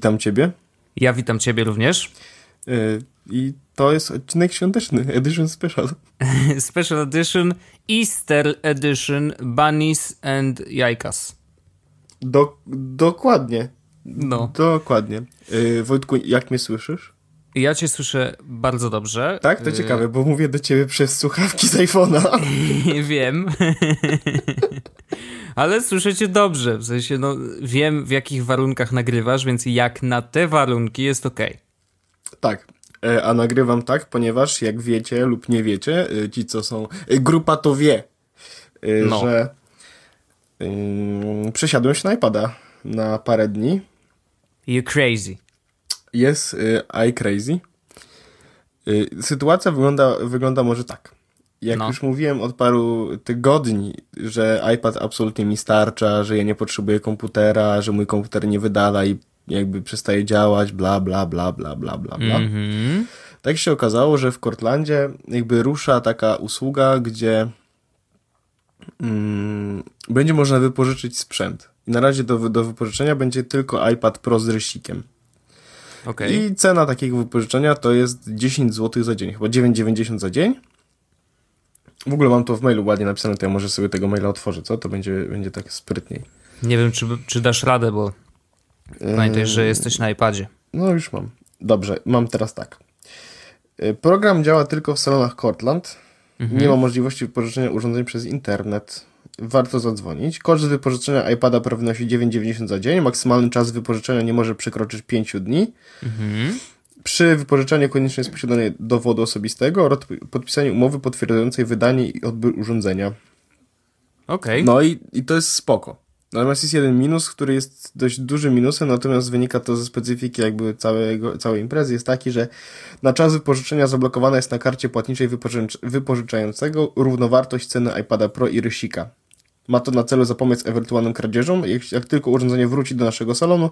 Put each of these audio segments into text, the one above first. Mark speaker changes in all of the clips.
Speaker 1: witam Ciebie.
Speaker 2: Ja witam Ciebie również.
Speaker 1: Yy, I to jest odcinek świąteczny, Edition Special.
Speaker 2: Special Edition, Easter Edition, Bunnies and Jajkas.
Speaker 1: Do, dokładnie.
Speaker 2: No.
Speaker 1: Dokładnie. Yy, Wojtku, jak mnie słyszysz?
Speaker 2: Ja cię słyszę bardzo dobrze.
Speaker 1: Tak? To ciekawe, bo mówię do ciebie przez słuchawki z iPhone'a.
Speaker 2: wiem. Ale słyszę cię dobrze. W sensie, no, wiem w jakich warunkach nagrywasz, więc jak na te warunki jest ok.
Speaker 1: Tak. E, a nagrywam tak, ponieważ jak wiecie lub nie wiecie, e, ci co są. e, Grupa to wie,
Speaker 2: No.
Speaker 1: że ym, przesiadłem się na iPada na parę dni.
Speaker 2: You crazy.
Speaker 1: Jest y, iCrazy. Y, sytuacja wygląda, wygląda może tak. Jak
Speaker 2: No.
Speaker 1: już mówiłem od paru tygodni, że iPad absolutnie mi starcza, że ja nie potrzebuję komputera, że mój komputer nie wydala i jakby przestaje działać, bla, bla, bla, bla, bla, bla, bla.
Speaker 2: Mhm.
Speaker 1: Tak się okazało, że w Cortlandzie jakby rusza taka usługa, gdzie mm, będzie można wypożyczyć sprzęt. I na razie do, do wypożyczenia będzie tylko iPad Pro z rysikiem.
Speaker 2: Okej.
Speaker 1: I cena takiego wypożyczenia to jest 10 zł za dzień, chyba 9,90 za dzień. W ogóle mam to w mailu ładnie napisane, to ja może sobie tego maila otworzę, co? To będzie, będzie tak sprytniej.
Speaker 2: Nie wiem, czy, czy dasz radę, bo pamiętaj, że jesteś na iPadzie.
Speaker 1: No już mam. Dobrze, mam teraz tak. Y, Program działa tylko w salonach Cortland. Nie ma możliwości wypożyczenia urządzeń przez internet. Warto zadzwonić. Koszt wypożyczenia iPada Pro wynosi 9,90 za dzień. Maksymalny czas wypożyczenia nie może przekroczyć 5 dni. Przy wypożyczaniu konieczne jest posiadanie dowodu osobistego oraz podpisanie umowy potwierdzającej wydanie i odbiór urządzenia.
Speaker 2: Okej.
Speaker 1: No i, i to jest spoko. Natomiast jest jeden minus, który jest dość dużym minusem, natomiast wynika to ze specyfiki jakby całego, całej imprezy. Jest taki, że na czas wypożyczenia zablokowana jest na karcie płatniczej wypożycz, wypożyczającego równowartość ceny iPada Pro i rysika. Ma to na celu zapobiec ewentualnym kradzieżom. Jak, jak tylko urządzenie wróci do naszego salonu,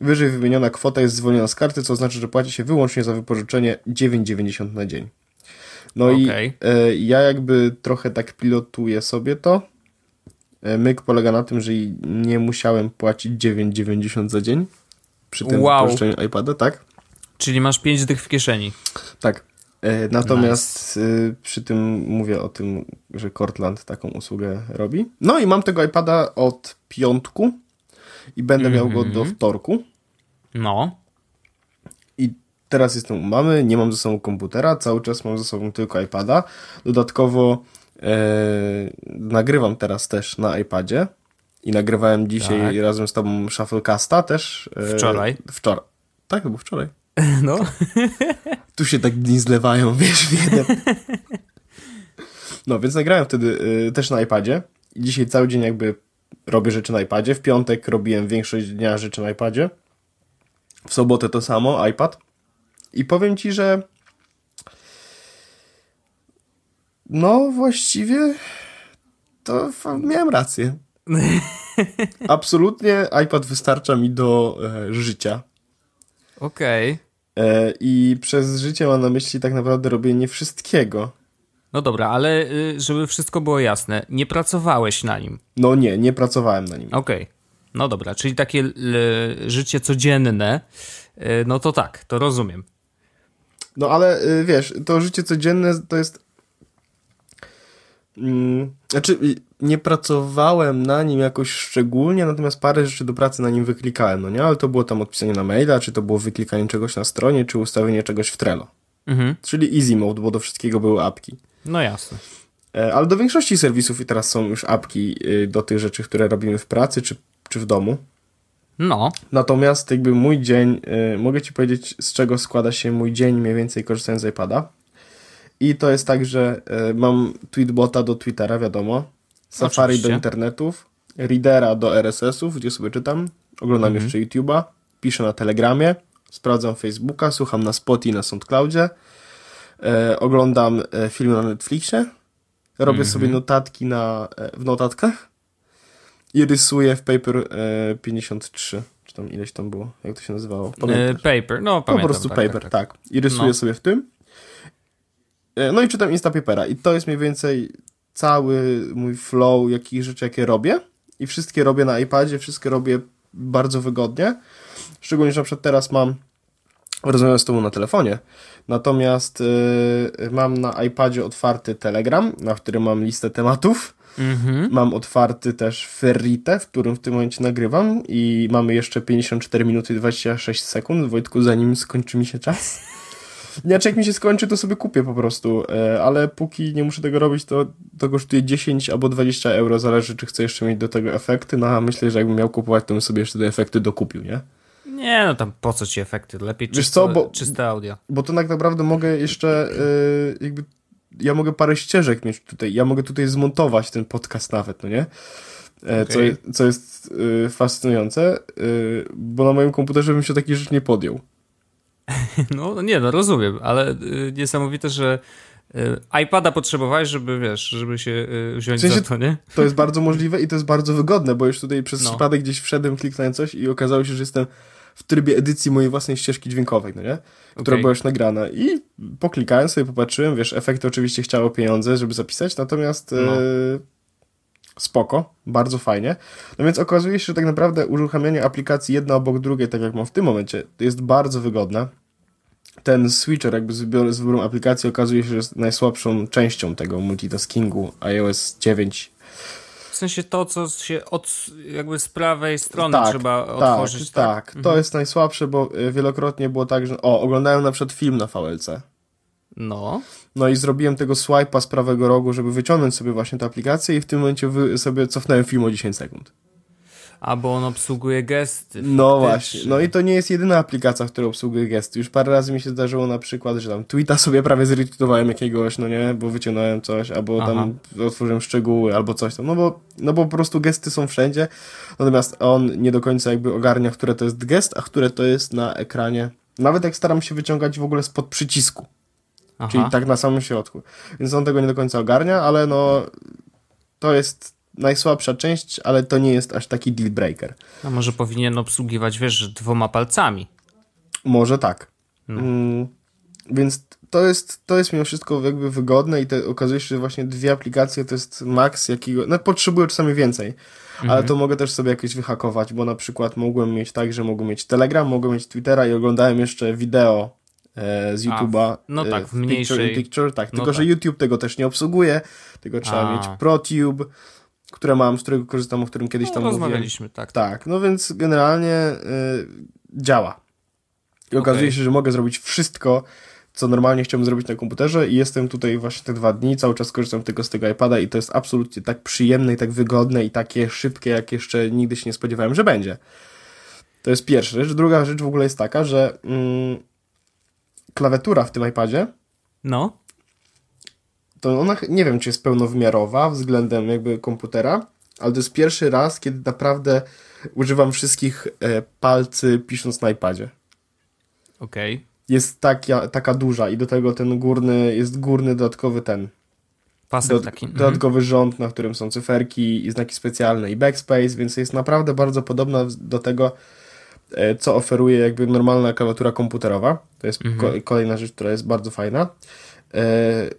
Speaker 1: wyżej wymieniona kwota jest zwolniona z karty, co oznacza, że płaci się wyłącznie za wypożyczenie 9,90 na dzień. No
Speaker 2: Okej.
Speaker 1: i e, ja jakby trochę tak pilotuję sobie to. E, Myk polega na tym, że nie musiałem płacić 9,90 za dzień przy tym
Speaker 2: Wow.
Speaker 1: wypożyczeniu iPada, tak?
Speaker 2: Czyli masz 5 dych w kieszeni.
Speaker 1: Tak. E, Natomiast y, przy tym mówię o tym, że Cortland taką usługę robi. No i mam tego iPada od piątku i będę miał go do wtorku.
Speaker 2: No.
Speaker 1: I teraz jestem u mamy, nie mam ze sobą komputera, cały czas mam ze sobą tylko iPada. Dodatkowo e, nagrywam teraz też na iPadzie i nagrywałem dzisiaj
Speaker 2: Tak.
Speaker 1: razem z tobą Shufflecasta też. E,
Speaker 2: Wczoraj.
Speaker 1: Wczoraj. Tak, był wczoraj.
Speaker 2: No.
Speaker 1: Tu się tak dni zlewają, wiesz, w jeden. No, więc nagrałem wtedy y, też na iPadzie. I dzisiaj cały dzień jakby robię rzeczy na iPadzie. W piątek robiłem większość dnia rzeczy na iPadzie. W sobotę to samo, iPad. I powiem ci, że no właściwie to miałem rację. Absolutnie iPad wystarcza mi do e, życia.
Speaker 2: Okej.
Speaker 1: E, I przez życie mam na myśli tak naprawdę robienie wszystkiego.
Speaker 2: No dobra, ale y, żeby wszystko było jasne, nie pracowałeś na nim.
Speaker 1: No nie, nie pracowałem na nim.
Speaker 2: Okej. No dobra, czyli takie l, życie codzienne, y, no to tak, to rozumiem.
Speaker 1: No ale y, wiesz, to życie codzienne to jest. Mm, znaczy, nie pracowałem na nim jakoś szczególnie, natomiast parę rzeczy do pracy na nim wyklikałem, no nie? Ale to było tam odpisanie na maila, czy to było wyklikanie czegoś na stronie, czy ustawienie czegoś w Trello.
Speaker 2: Mhm.
Speaker 1: Czyli easy mode, bo do wszystkiego były apki.
Speaker 2: No jasne.
Speaker 1: E, Ale do większości serwisów i teraz są już apki y, do tych rzeczy, które robimy w pracy czy, czy w domu.
Speaker 2: No,
Speaker 1: Natomiast jakby mój dzień, y, mogę ci powiedzieć z czego składa się mój dzień mniej więcej korzystając z iPada. I to jest tak, że y, mam tweetbota do Twittera, wiadomo, Safari
Speaker 2: Oczywiście.
Speaker 1: do internetów, Readera do RSS-ów, gdzie sobie czytam, oglądam jeszcze YouTube'a, piszę na Telegramie, sprawdzam Facebooka, słucham na Spotify i na SoundCloudzie, e, oglądam e, filmy na Netflixie, robię sobie notatki na, w notatkach. I rysuję w Paper e, 53, czy tam ileś tam było, jak to się nazywało?
Speaker 2: y,
Speaker 1: Pamiętasz?
Speaker 2: paper, no
Speaker 1: po
Speaker 2: pamiętam.
Speaker 1: prostu
Speaker 2: tak,
Speaker 1: paper,
Speaker 2: tak,
Speaker 1: tak, I rysuję
Speaker 2: No.
Speaker 1: sobie w tym. E, No i czytam Instapapera i to jest mniej więcej cały mój flow, jakich rzeczy, jakie robię. I wszystkie robię na iPadzie, wszystkie robię bardzo wygodnie. Szczególnie, że na przykład teraz mam, rozmawiam z tobą na telefonie, natomiast yy, mam na iPadzie otwarty Telegram, na którym mam listę tematów.
Speaker 2: Mhm.
Speaker 1: Mam otwarty też Ferrite, w którym w tym momencie nagrywam i mamy jeszcze 54 minuty i 26 sekund. Wojtku, zanim skończy mi się czas. Znaczy, jak mi się skończy, to sobie kupię po prostu, e, ale póki nie muszę tego robić, to, to kosztuje 10 albo 20 euro, zależy, czy chcę jeszcze mieć do tego efekty, no a myślę, że jakbym miał kupować, to bym sobie jeszcze te efekty dokupił, nie?
Speaker 2: Nie, no tam po co ci efekty? Lepiej
Speaker 1: Wiesz
Speaker 2: czysto,
Speaker 1: co, bo-
Speaker 2: czyste audio.
Speaker 1: Bo to tak naprawdę mogę jeszcze e, jakby, ja mogę parę ścieżek mieć tutaj, ja mogę tutaj zmontować ten podcast nawet, no nie? E, Co,
Speaker 2: Okej.
Speaker 1: co jest e, fascynujące, e, bo na moim komputerze bym się takich rzeczy nie podjął.
Speaker 2: No nie, no rozumiem, ale y, niesamowite, że y, iPada potrzebowałeś, żeby wiesz, żeby się y, wziąć
Speaker 1: W sensie-
Speaker 2: za to, nie?
Speaker 1: To jest bardzo możliwe i to jest bardzo wygodne, bo już tutaj przez
Speaker 2: No.
Speaker 1: przypadek gdzieś wszedłem, kliknąłem coś i okazało się, że jestem w trybie edycji mojej własnej ścieżki dźwiękowej, no nie? Która
Speaker 2: Okej.
Speaker 1: była już nagrana. I poklikałem sobie, popatrzyłem, wiesz, efekty oczywiście chciało pieniądze, żeby zapisać, natomiast
Speaker 2: No.
Speaker 1: e, spoko, bardzo fajnie. No więc okazuje się, że tak naprawdę uruchamianie aplikacji jedna obok drugiej, tak jak mam w tym momencie, jest bardzo wygodne. Ten switcher jakby z wyborem aplikacji okazuje się, że jest najsłabszą częścią tego multitaskingu iOS 9
Speaker 2: W sensie to, co się od jakby z prawej strony
Speaker 1: tak,
Speaker 2: trzeba
Speaker 1: tak,
Speaker 2: otworzyć.
Speaker 1: Tak,
Speaker 2: Mhm.
Speaker 1: to jest najsłabsze, bo y, wielokrotnie było tak, że o, oglądałem na przykład film na VLC.
Speaker 2: No,
Speaker 1: No i zrobiłem tego swipe'a z prawego rogu, żeby wyciągnąć sobie właśnie tę aplikację i w tym momencie sobie cofnąłem film o 10 sekund.
Speaker 2: albo on obsługuje gesty.
Speaker 1: No właśnie. No i to nie jest jedyna aplikacja, która obsługuje gesty. Już parę razy mi się zdarzyło na przykład, że tam tweeta sobie prawie zretweetowałem jakiegoś, no nie, bo wyciągnąłem coś, albo tam otworzyłem szczegóły, albo coś tam. No bo, no bo po prostu gesty są wszędzie. Natomiast on nie do końca jakby ogarnia, które to jest gest, a które to jest na ekranie. Nawet jak staram się wyciągać w ogóle spod przycisku.
Speaker 2: Aha.
Speaker 1: Czyli tak na samym środku. Więc on tego nie do końca ogarnia, ale no to jest najsłabsza część, ale to nie jest aż taki deal breaker.
Speaker 2: A może powinien obsługiwać, wiesz, dwoma palcami.
Speaker 1: Może tak. Mm, więc to jest, to jest mimo wszystko jakby wygodne i te, okazuje się, że właśnie dwie aplikacje to jest maks jakiego, no potrzebuję czasami więcej, ale to mogę też sobie jakieś wyhakować, bo na przykład mogłem mieć tak, że mogłem mieć Telegram, mogłem mieć Twittera i oglądałem jeszcze wideo z YouTube'a.
Speaker 2: no
Speaker 1: e,
Speaker 2: tak, w
Speaker 1: Picture in
Speaker 2: mniejszej-
Speaker 1: Picture, tak,
Speaker 2: no
Speaker 1: tylko że
Speaker 2: tak.
Speaker 1: YouTube tego też nie obsługuje, tylko trzeba
Speaker 2: A.
Speaker 1: mieć ProTube, które mam, z którego korzystam, o którym kiedyś
Speaker 2: No,
Speaker 1: tam mówiłem.
Speaker 2: rozmawialiśmy, tak.
Speaker 1: Tak, no więc generalnie y, działa. I okazuje
Speaker 2: Okej.
Speaker 1: się, że mogę zrobić wszystko, co normalnie chciałbym zrobić na komputerze i jestem tutaj właśnie te dwa dni, cały czas korzystam tylko z tego iPada i to jest absolutnie tak przyjemne i tak wygodne i takie szybkie, jak jeszcze nigdy się nie spodziewałem, że będzie. To jest pierwsza rzecz. Druga rzecz w ogóle jest taka, że mm, klawiatura w tym iPadzie
Speaker 2: No,
Speaker 1: to ona, nie wiem, czy jest pełnowymiarowa względem jakby komputera, ale to jest pierwszy raz, kiedy naprawdę używam wszystkich e, palcy pisząc na iPadzie.
Speaker 2: okej.
Speaker 1: Jest taka, taka duża i do tego ten górny, jest górny dodatkowy ten,
Speaker 2: Pasek
Speaker 1: do,
Speaker 2: taki. Mhm.
Speaker 1: dodatkowy rząd, na którym są cyferki i znaki specjalne i backspace, więc jest naprawdę bardzo podobna do tego, co oferuje jakby normalna klawiatura komputerowa. To jest
Speaker 2: Mhm.
Speaker 1: ko- kolejna rzecz, która jest bardzo fajna. E,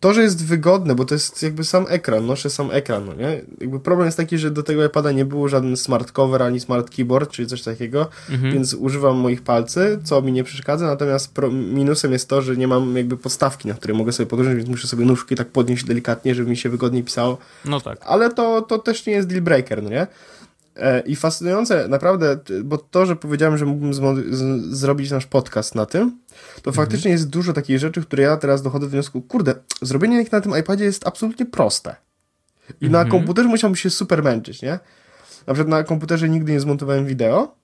Speaker 1: To, że jest wygodne, bo to jest jakby sam ekran, noszę sam ekran, no nie? Jakby problem jest taki, że do tego iPada nie było żaden smart cover ani smart keyboard, czyli coś takiego,
Speaker 2: Mhm.
Speaker 1: więc używam moich palcy, co mi nie przeszkadza, natomiast pro, minusem jest to, że nie mam jakby podstawki, na której mogę sobie podłożyć, więc muszę sobie nóżki tak podnieść delikatnie, żeby mi się wygodniej pisało,
Speaker 2: No tak.
Speaker 1: ale to, to też nie jest deal breaker, no nie? E, I fascynujące, naprawdę, bo to, że powiedziałem, że mógłbym zrobić nasz podcast na tym, to faktycznie jest dużo takich rzeczy, które ja teraz dochodzę do wniosku, kurde, zrobienie ich na tym iPadzie jest absolutnie proste. I na komputerze musiałbym się super męczyć, nie? Na przykład na komputerze nigdy nie zmontowałem wideo,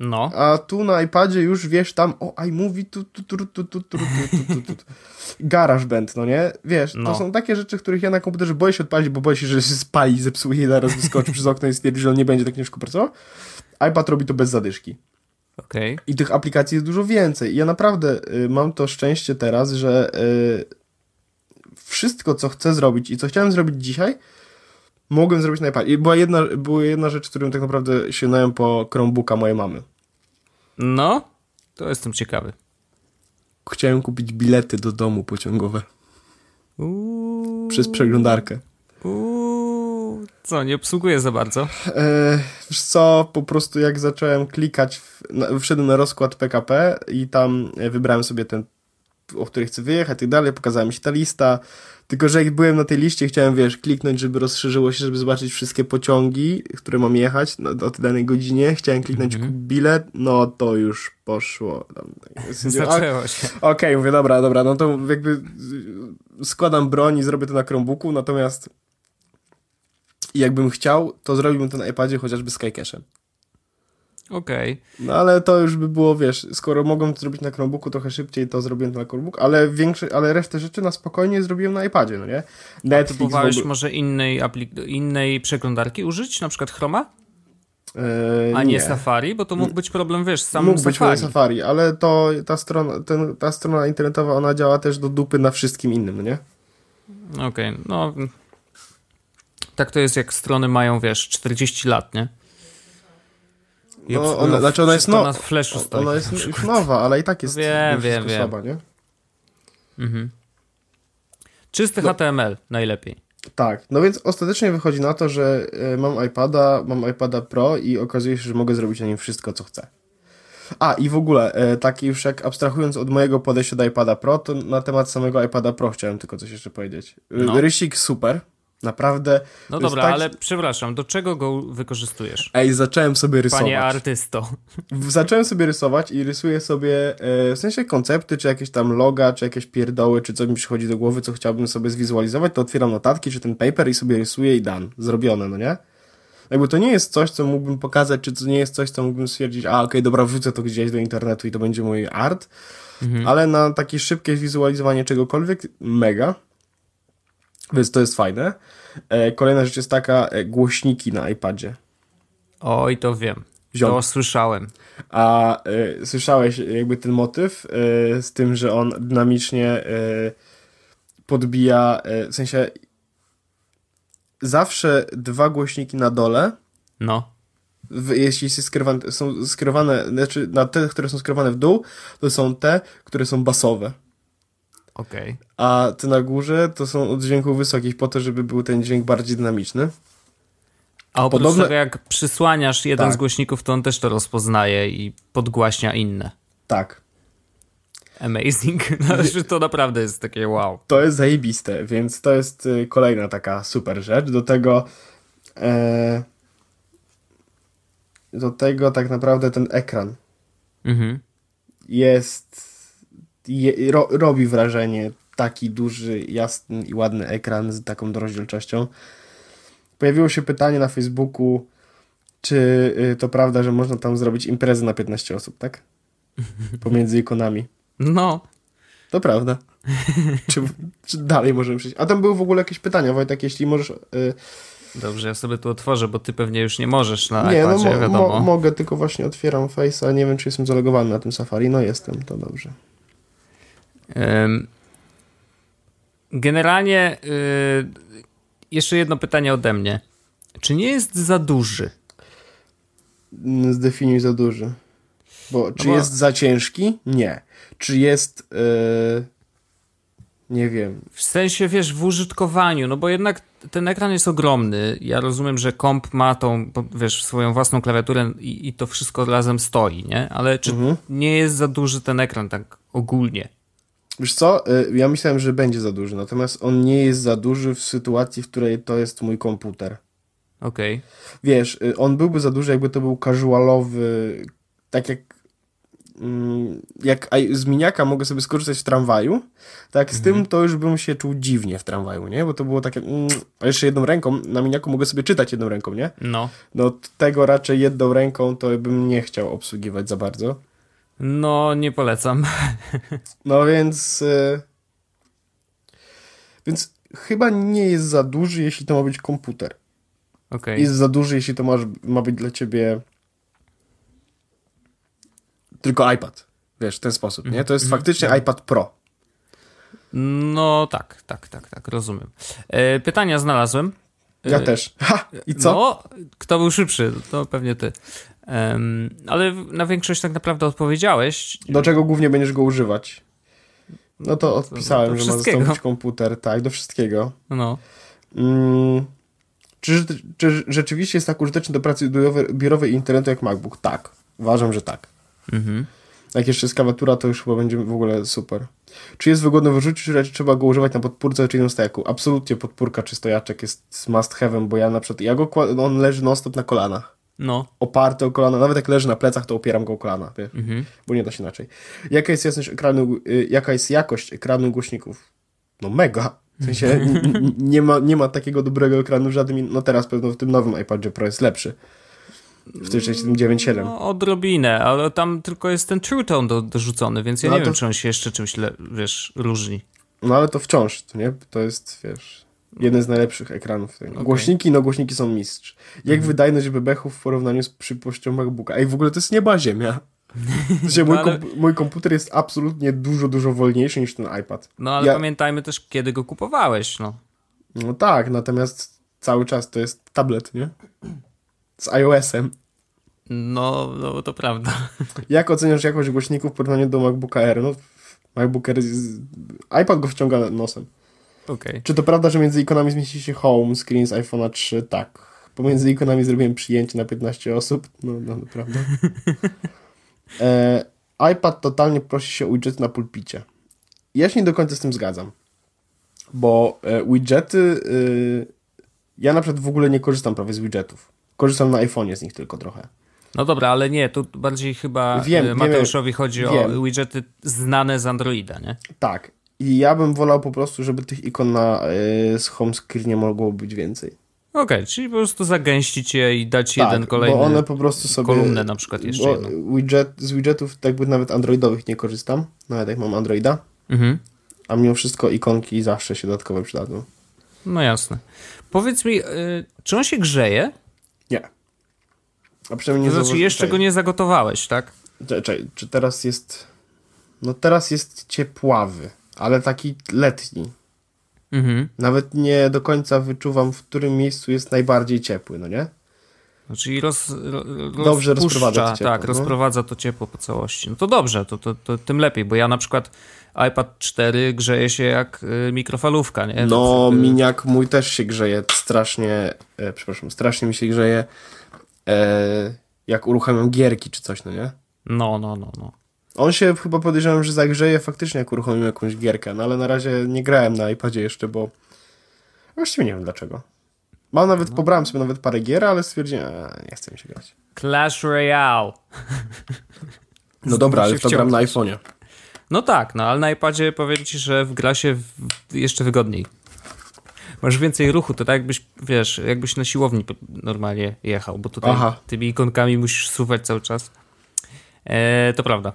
Speaker 2: No,
Speaker 1: a tu na iPadzie już wiesz tam, o iMovie, tu, tu, tu, tu, tu, tu, tu, tu, tu, tu, tu. GarageBand, no nie? Wiesz,
Speaker 2: No.
Speaker 1: to są takie rzeczy, których ja na komputerze boję się odpalić, bo boję się, że się spali, zepsuje i zaraz wyskoczy przez okno i stwierdzi, że on nie będzie tak ciężko pracował. iPad robi to bez zadyszki.
Speaker 2: okej.
Speaker 1: I tych aplikacji jest dużo więcej. I ja naprawdę y, mam to szczęście teraz, że y, wszystko, co chcę zrobić i co chciałem zrobić dzisiaj, mogłem zrobić na iPadzie. I była jedna, była jedna rzecz, którą tak naprawdę sięgnąłem po Chromebooka mojej mamy.
Speaker 2: No, to jestem ciekawy.
Speaker 1: Chciałem kupić bilety do domu pociągowe
Speaker 2: Uuu,
Speaker 1: przez przeglądarkę.
Speaker 2: uuu, co, nie obsługuje za bardzo?
Speaker 1: E, wiesz co, po prostu jak zacząłem klikać, w, na, wszedłem na rozkład PKP i tam wybrałem sobie ten, o który chcę wyjechać i tak dalej, pokazała mi się ta lista, tylko, że jak byłem na tej liście, chciałem, wiesz, kliknąć, żeby rozszerzyło się, żeby zobaczyć wszystkie pociągi, które mam jechać no, o tej danej godzinie. Chciałem kliknąć mm -hmm. bilet, no to już poszło.
Speaker 2: Zaczęło się.
Speaker 1: Okej, okay, mówię, dobra, dobra, no to jakby składam broń i zrobię to na Chromebooku, natomiast jakbym chciał, to zrobiłbym to na iPadzie chociażby z Skycashem.
Speaker 2: Okej. Okay.
Speaker 1: No ale to już by było, wiesz, skoro mogłem to zrobić na Chromebooku trochę szybciej, to zrobiłem to na Chromebook, ale większe, ale resztę rzeczy na spokojnie zrobiłem na iPadzie, no nie?
Speaker 2: Netflix próbowałeś ogóle... może innej, innej przeglądarki użyć, na przykład Chroma? Eee, A nie, nie, Safari, bo to mógł być problem, wiesz, z samym
Speaker 1: mógł Safari. być Safari, ale to ta strona, ten, ta strona internetowa, ona działa też do dupy na wszystkim innym, no nie?
Speaker 2: Okej, okay, no tak to jest jak strony mają, wiesz, 40 lat, nie?
Speaker 1: No, ona, znaczy ona jest nowa. ona jest już nowa, ale i tak jest
Speaker 2: wiem, wiem, wiem.
Speaker 1: słaba, nie?
Speaker 2: Mhm. Czysty no. HTML najlepiej.
Speaker 1: Tak, no więc ostatecznie wychodzi na to, że e, mam iPada, mam iPada Pro i okazuje się, że mogę zrobić na nim wszystko, co chcę. A, i w ogóle, e, tak już jak abstrahując od mojego podejścia do iPada Pro, to na temat samego iPada Pro chciałem tylko coś jeszcze powiedzieć. No. Rysik super, Naprawdę.
Speaker 2: No dobra, tak... ale przepraszam, do czego go wykorzystujesz?
Speaker 1: Ej, zacząłem sobie rysować.
Speaker 2: Panie artysto.
Speaker 1: Zacząłem sobie rysować i rysuję sobie e, w sensie koncepty, czy jakieś tam loga, czy jakieś pierdoły, czy co mi przychodzi do głowy, co chciałbym sobie zwizualizować, to otwieram notatki, czy ten paper i sobie rysuję i dan. Zrobione, no nie? Jakby to nie jest coś, co mógłbym pokazać, czy to nie jest coś, co mógłbym stwierdzić, a okej, okay, dobra, wrzucę to gdzieś do internetu i to będzie mój art, mhm. ale na takie szybkie wizualizowanie czegokolwiek, mega. Więc to jest fajne. E, kolejna rzecz jest taka, e, głośniki na iPadzie.
Speaker 2: Oj, to wiem. Ziom. To słyszałem.
Speaker 1: A y, słyszałeś jakby ten motyw y, z tym, że on dynamicznie y, podbija, w sensie zawsze dwa głośniki na dole.
Speaker 2: No.
Speaker 1: W, jeśli skierowane, są skierowane, znaczy na te, które są skierowane w dół, to są te, które są basowe.
Speaker 2: Okej. Okay.
Speaker 1: A te na górze to są od dźwięków wysokich po to, żeby był ten dźwięk bardziej dynamiczny.
Speaker 2: A oprócz Podobne... tego, jak przysłaniasz jeden tak. z głośników, to on też to rozpoznaje i podgłaśnia inne.
Speaker 1: Tak.
Speaker 2: Amazing. No, to naprawdę jest takie wow.
Speaker 1: To jest zajebiste, więc to jest y, kolejna taka super rzecz. Do tego e, do tego tak naprawdę ten ekran mhm. jest je, ro, robi wrażenie taki duży, jasny i ładny ekran z taką rozdzielczością. Pojawiło się pytanie na Facebooku, czy y, to prawda, że można tam zrobić imprezę na 15 osób, tak? Pomiędzy ikonami.
Speaker 2: No.
Speaker 1: To prawda. czy, czy, dalej możemy przejść? A tam były w ogóle jakieś pytania, Wojtek, jeśli możesz... Y...
Speaker 2: Dobrze, ja sobie tu otworzę, bo ty pewnie już nie możesz na nie, iPadzie,
Speaker 1: no, mo
Speaker 2: wiadomo.
Speaker 1: Mo mogę, tylko właśnie otwieram Face'a, nie wiem, czy jestem zalogowany na tym Safari. No jestem, to dobrze.
Speaker 2: Generalnie y, jeszcze jedno pytanie ode mnie. Czy nie jest za duży?
Speaker 1: Zdefiniuj za duży. Bo czy no bo... jest za ciężki? Nie. Czy jest yy... nie wiem.
Speaker 2: W sensie, wiesz, w użytkowaniu, no bo jednak ten ekran jest ogromny. Ja rozumiem, że komp ma tą, wiesz, swoją własną klawiaturę i, i to wszystko razem stoi, nie? Ale czy mhm. nie jest za duży ten ekran tak ogólnie?
Speaker 1: Wiesz co, y, ja myślałem, że będzie za duży, natomiast on nie jest za duży w sytuacji, w której to jest mój komputer.
Speaker 2: Okej. Okay.
Speaker 1: Wiesz, y, on byłby za duży, jakby to był casualowy, tak jak mm, jak z miniaka mogę sobie skorzystać w tramwaju, tak z mhm. tym to już bym się czuł dziwnie w tramwaju, nie? Bo to było takie, mm, a jeszcze jedną ręką, na miniaku mogę sobie czytać jedną ręką, nie?
Speaker 2: No.
Speaker 1: No tego raczej jedną ręką to bym nie chciał obsługiwać za bardzo.
Speaker 2: No, nie polecam.
Speaker 1: No więc. Yy, więc chyba nie jest za duży, jeśli to ma być komputer.
Speaker 2: Okay.
Speaker 1: Jest za duży, jeśli to ma, ma być dla ciebie tylko iPad. Wiesz, w ten sposób, nie? To jest -hmm. faktycznie -hmm. iPad Pro.
Speaker 2: No tak, tak, tak, tak, rozumiem. E, pytania znalazłem.
Speaker 1: Ja e, też. Ha! I co? No,
Speaker 2: kto był szybszy? To pewnie ty. Um, ale na większość tak naprawdę odpowiedziałeś.
Speaker 1: Do czego głównie będziesz go używać? No to odpisałem, do, do że ma zastąpić komputer, tak, do wszystkiego.
Speaker 2: No.
Speaker 1: Mm, Czy, czy rzeczywiście jest tak użyteczny do pracy biurowej, i internetu jak MacBook? Tak. Uważam, że tak. Mhm. Jak jeszcze jest klawiatura, to już chyba będzie w ogóle super. Czy jest wygodny w użyciu, czy raczej trzeba go używać na podpórce czy innym stojaku? Absolutnie podpórka czy stojaczek jest must have'em, bo ja na przykład, ja go, on leży non-stop na kolanach.
Speaker 2: No.
Speaker 1: Oparty o kolana, nawet jak leży na plecach, to opieram go o kolana, wiesz? Mhm. bo nie da się inaczej. Jaka jest jasność ekranu, y, jaka jest jakość ekranu głośników? No mega. W sensie nie ma, nie ma takiego dobrego ekranu w żadnym, no teraz pewno w tym nowym iPadzie Pro jest lepszy. W tym 9.7.
Speaker 2: No, odrobinę, ale tam tylko jest ten True Tone do, dorzucony, więc ja no, nie to... wiem, czy on się jeszcze czymś, le, wiesz, różni.
Speaker 1: No ale to wciąż, to nie? To jest, wiesz, jeden z najlepszych ekranów. Okay. Głośniki, no głośniki są mistrz. Jak mhm. wydajność bebechów w porównaniu z przypuścią MacBooka. Ej, w ogóle to jest nieba ziemia. Znaczy, mój, no, ale... komp mój, komputer jest absolutnie dużo, dużo wolniejszy niż ten iPad.
Speaker 2: No ale ja... pamiętajmy też, kiedy go kupowałeś, no.
Speaker 1: No tak, natomiast cały czas to jest tablet, nie? Z iOS-em.
Speaker 2: No, no to prawda.
Speaker 1: Jak oceniasz jakość głośników w porównaniu do MacBooka Air? No, MacBook Air iPad go wciąga nosem.
Speaker 2: Okay.
Speaker 1: Czy to prawda, że między ikonami zmieści się home screen z iPhone'a 3? Tak. Pomiędzy ikonami zrobiłem przyjęcie na 15 osób. No, no naprawdę. E, iPad totalnie prosi się o widgety na pulpicie. Ja się nie do końca z tym zgadzam. Bo e, widgety... E, ja na przykład w ogóle nie korzystam prawie z widgetów. Korzystam na iPhone'ie z nich tylko trochę.
Speaker 2: No dobra, ale nie, tu bardziej chyba wiem, e, Mateuszowi chodzi wiem. o widgety znane z Androida, nie?
Speaker 1: Tak. I ja bym wolał po prostu, żeby tych ikon na y, z home screenie mogło być więcej.
Speaker 2: Okej, okay, czyli po prostu zagęścić je i dać tak, jeden kolejny
Speaker 1: bo one po prostu sobie...
Speaker 2: kolumnę na przykład jeszcze jedną.
Speaker 1: Widget, z widgetów tak jakby nawet androidowych nie korzystam, nawet jak mam androida. Mhm. A mimo wszystko ikonki zawsze się dodatkowo przydadzą.
Speaker 2: No jasne. Powiedz mi, y, czy on się grzeje?
Speaker 1: Nie. A przynajmniej
Speaker 2: nie to znaczy jeszcze go nie zagotowałeś, tak?
Speaker 1: Czekaj, czy teraz jest... No teraz jest ciepławy, ale taki letni. Mhm. Nawet nie do końca wyczuwam, w którym miejscu jest najbardziej ciepły, no nie?
Speaker 2: No, czyli roz, roz,
Speaker 1: dobrze rozprowadza to
Speaker 2: ciepło. Tak, no? rozprowadza to ciepło po całości. No to dobrze, to, to, to tym lepiej, bo ja na przykład iPad 4 grzeje się jak y, mikrofalówka, nie?
Speaker 1: No, miniak mój też się grzeje strasznie, e, przepraszam, strasznie mi się grzeje e, jak uruchamiam gierki czy coś, no nie?
Speaker 2: No, no, no, no.
Speaker 1: On się chyba podejrzewam, że zagrzeje faktycznie jak uruchomimy jakąś gierkę, no ale na razie nie grałem na iPadzie jeszcze, bo właściwie nie wiem dlaczego. Mam nawet, no. pobrałem sobie nawet parę gier, ale stwierdziłem, a, nie chcę mi się grać.
Speaker 2: Clash Royale.
Speaker 1: No dobra, ale to gram na iPhone'ie.
Speaker 2: No tak, no ale na iPadzie powiem ci, że w gra się jeszcze wygodniej. Masz więcej ruchu, to tak jakbyś, wiesz, jakbyś na siłowni normalnie jechał, bo tutaj Aha. tymi ikonkami musisz suwać cały czas. E, to prawda.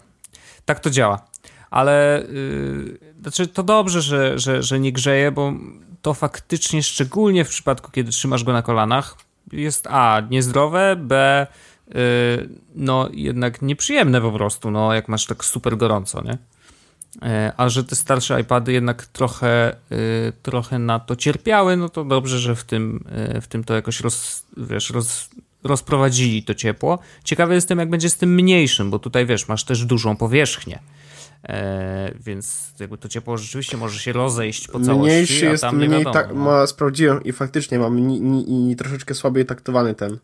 Speaker 2: Tak to działa. Ale yy, znaczy to dobrze, że, że, że nie grzeje, bo to faktycznie, szczególnie w przypadku, kiedy trzymasz go na kolanach, jest A, niezdrowe, B, yy, no jednak nieprzyjemne po prostu, no jak masz tak super gorąco, nie? Yy, a że te starsze iPady jednak trochę, yy, trochę na to cierpiały, no to dobrze, że w tym, yy, w tym to jakoś roz, wiesz, roz, rozprowadzili to ciepło. Ciekawy jestem, jak będzie z tym mniejszym, bo tutaj wiesz, masz też dużą powierzchnię. E, więc jakby to ciepło rzeczywiście może się rozejść po całości,
Speaker 1: Mniejszy jest mniej, tak, no. ma, sprawdziłem i faktycznie mam ni, ni, ni, troszeczkę słabiej taktowany ten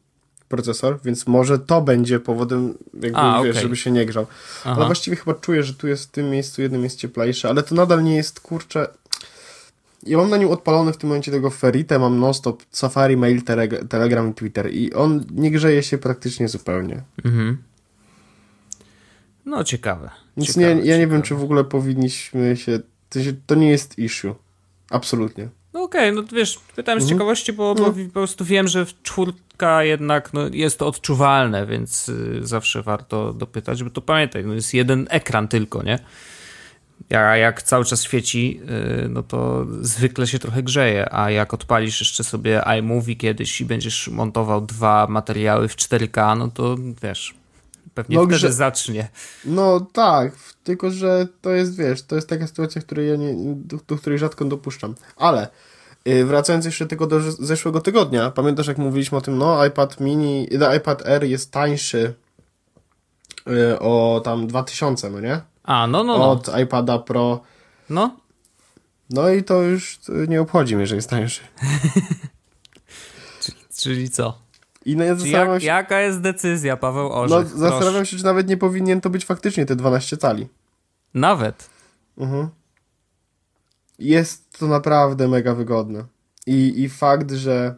Speaker 1: procesor, więc może to będzie powodem, jakby A, wiesz, okay. żeby się nie grzał. Aha. Ale właściwie chyba czuję, że tu jest w tym miejscu jednym jest cieplejsze, ale to nadal nie jest, kurczę, ja mam na nim odpalony w tym momencie tego Ferrite, mam non-stop Safari, Mail, Telegram i Twitter i on nie grzeje się praktycznie zupełnie. Mhm.
Speaker 2: No ciekawe.
Speaker 1: Więc
Speaker 2: ciekawe,
Speaker 1: nie, ja
Speaker 2: ciekawe.
Speaker 1: nie wiem, czy w ogóle powinniśmy się... To, nie jest issue. Absolutnie.
Speaker 2: No okej, okay, no wiesz, pytałem z mhm. ciekawości, bo, mhm. po prostu wiem, że czwórka jednak no, jest to odczuwalne, więc y, zawsze warto dopytać, bo to pamiętaj, no, jest jeden ekran tylko, nie? A jak cały czas świeci, y, no to zwykle się trochę grzeje, a jak odpalisz jeszcze sobie iMovie kiedyś i będziesz montował dwa materiały w 4K, no to wiesz, pewnie no, wtedy grze... zacznie.
Speaker 1: No tak, tylko że to jest, wiesz, to jest taka sytuacja, której ja nie, do, do której rzadko dopuszczam. Ale yy, wracając jeszcze tylko do zeszłego tygodnia, pamiętasz jak mówiliśmy o tym, no iPad mini, no, iPad Air jest tańszy yy, o tam 2000, no nie?
Speaker 2: A, no, no, no.
Speaker 1: Od iPada Pro.
Speaker 2: No.
Speaker 1: No i to już nie obchodzi mnie, że jest tańszy.
Speaker 2: Czyli co?
Speaker 1: I no, ja
Speaker 2: Czyli
Speaker 1: zastanawiam
Speaker 2: jak,
Speaker 1: się,
Speaker 2: jaka jest decyzja, Paweł
Speaker 1: no,
Speaker 2: Orzech?
Speaker 1: zastanawiam
Speaker 2: Proszę.
Speaker 1: się, czy nawet nie powinien to być faktycznie te 12 cali.
Speaker 2: Nawet.
Speaker 1: Mhm. Jest to naprawdę mega wygodne. I, I fakt, że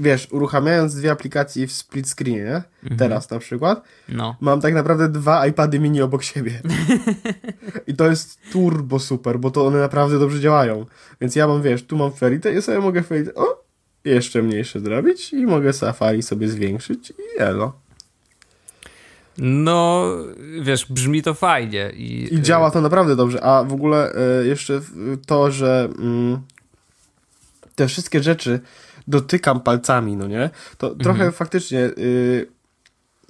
Speaker 1: wiesz, uruchamiając dwie aplikacje w split screenie, nie?
Speaker 2: Mhm.
Speaker 1: teraz na przykład,
Speaker 2: No.
Speaker 1: mam tak naprawdę dwa iPady mini obok siebie. I to jest turbo super, bo to one naprawdę dobrze działają. Więc ja mam, wiesz, tu mam Feritę i sobie mogę Feritę, o, jeszcze mniejsze zrobić i mogę Safari sobie zwiększyć i elo.
Speaker 2: No, wiesz, brzmi to fajnie. I,
Speaker 1: I działa to naprawdę dobrze. A w ogóle e, jeszcze to, że mm, te wszystkie rzeczy dotykam palcami, no nie? To trochę faktycznie y,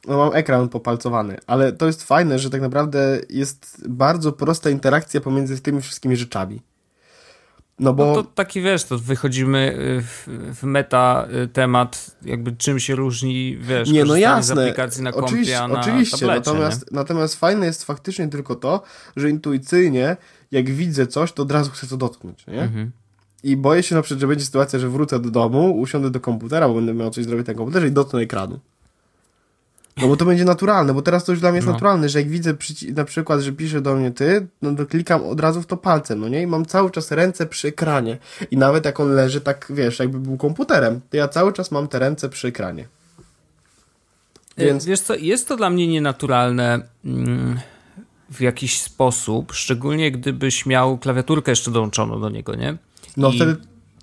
Speaker 1: no mam ekran popalcowany, ale to jest fajne, że tak naprawdę jest bardzo prosta interakcja pomiędzy tymi wszystkimi rzeczami. No bo
Speaker 2: No to taki wiesz, to wychodzimy y, w, w meta y, temat, jakby czym się różni, wiesz,
Speaker 1: Nie, no jasne.
Speaker 2: z aplikacji na kompie,
Speaker 1: oczywiście,
Speaker 2: a na
Speaker 1: oczywiście.
Speaker 2: tablecie,
Speaker 1: natomiast, natomiast fajne jest faktycznie tylko to, że intuicyjnie, jak widzę coś, to od razu chcę to dotknąć, nie?
Speaker 2: Mhm.
Speaker 1: I boję się na przykład, że będzie sytuacja, że wrócę do domu, usiądę do komputera, bo będę miał coś zrobić na komputerze i dotknę ekranu. No bo to będzie naturalne, bo teraz to już dla mnie jest
Speaker 2: No.
Speaker 1: naturalne, że jak widzę na przykład, że pisze do mnie ty, no to klikam od razu w to palcem, no nie? I mam cały czas ręce przy ekranie. I nawet jak on leży tak, wiesz, jakby był komputerem, to ja cały czas mam te ręce przy ekranie.
Speaker 2: Więc...
Speaker 1: Więc
Speaker 2: Wiesz co, jest to dla mnie nienaturalne mm, w jakiś sposób, szczególnie gdybyś miał klawiaturkę jeszcze dołączoną do niego, nie?
Speaker 1: No
Speaker 2: I
Speaker 1: wtedy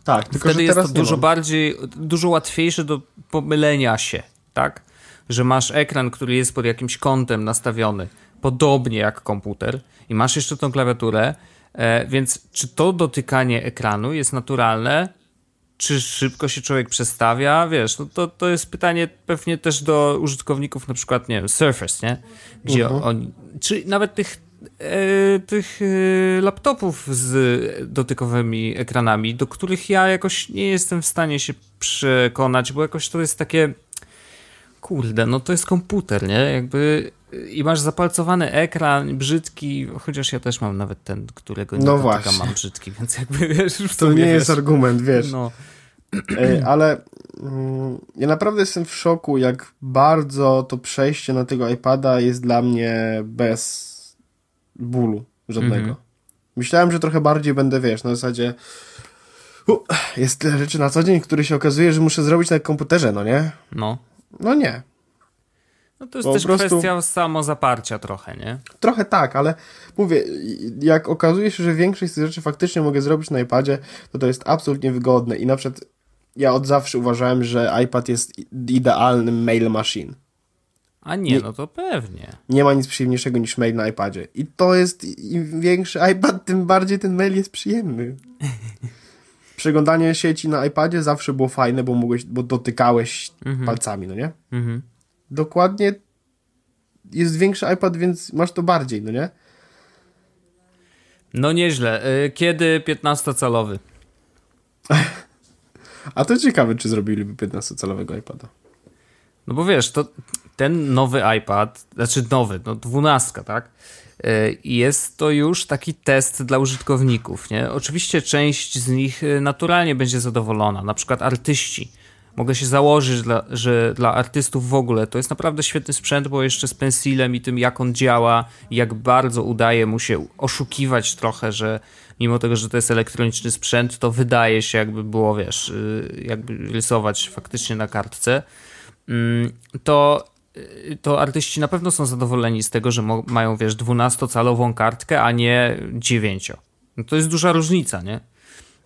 Speaker 1: tak, tylko
Speaker 2: Wtedy jest
Speaker 1: teraz
Speaker 2: to dużo bardziej, dużo łatwiejsze do pomylenia się, tak? Że masz ekran, który jest pod jakimś kątem nastawiony, podobnie jak komputer, i masz jeszcze tą klawiaturę, e, więc czy to dotykanie ekranu jest naturalne? Czy szybko się człowiek przestawia? Wiesz, no to, to jest pytanie pewnie też do użytkowników, na przykład, nie wiem, Surface, nie? Gdzie
Speaker 1: Mhm.
Speaker 2: oni, czy nawet tych, tych e, laptopów z dotykowymi ekranami, do których ja jakoś nie jestem w stanie się przekonać, bo jakoś to jest takie kurde, no to jest komputer, nie? Jakby i masz zapalcowany ekran, brzydki, chociaż ja też mam nawet ten, którego nie
Speaker 1: No właśnie.
Speaker 2: mam brzydki, więc jakby wiesz, w
Speaker 1: To nie
Speaker 2: wiesz,
Speaker 1: jest argument, wiesz.
Speaker 2: No,
Speaker 1: Ej, ale mm, ja naprawdę jestem w szoku, jak bardzo to przejście na tego iPada jest dla mnie bez bólu żadnego.
Speaker 2: Mhm.
Speaker 1: Myślałem, że trochę bardziej będę, wiesz, na zasadzie u, jest tyle rzeczy na co dzień, które się okazuje, że muszę zrobić na komputerze, no nie?
Speaker 2: no.
Speaker 1: No nie.
Speaker 2: No to jest
Speaker 1: Po
Speaker 2: też
Speaker 1: prostu-
Speaker 2: kwestia samozaparcia trochę, nie?
Speaker 1: Trochę tak, ale mówię, jak okazuje się, że większość z tych rzeczy faktycznie mogę zrobić na iPadzie, to to jest absolutnie wygodne i na przykład ja od zawsze uważałem, że iPad jest idealnym mail machine.
Speaker 2: A nie,
Speaker 1: Nie-
Speaker 2: no to pewnie.
Speaker 1: Nie ma nic przyjemniejszego niż mail na iPadzie. I to jest, im większy iPad, tym bardziej ten mail jest przyjemny. Przeglądanie sieci na iPadzie zawsze było fajne, bo mogłeś, bo dotykałeś palcami, no nie?
Speaker 2: Mhm.
Speaker 1: Dokładnie jest większy iPad, więc masz to bardziej, no nie?
Speaker 2: No nieźle. Y, Kiedy 15-calowy?
Speaker 1: A to ciekawe, czy zrobiliby 15-calowego iPada.
Speaker 2: No bo wiesz, to ten nowy iPad, znaczy nowy, no dwunastka, tak? Y, Jest to już taki test dla użytkowników, nie? Oczywiście część z nich y, naturalnie będzie zadowolona, na przykład artyści. Mogę się założyć, dla, że dla artystów w ogóle to jest naprawdę świetny sprzęt, bo jeszcze z pensilem i tym, jak on działa, jak bardzo udaje mu się oszukiwać trochę, że mimo tego, że to jest elektroniczny sprzęt, to wydaje się, jakby było, wiesz, y, jakby rysować faktycznie na kartce mm, to, to artyści na pewno są zadowoleni z tego, że mają, wiesz, 12-calową kartkę, a nie 9. No to jest duża różnica, nie?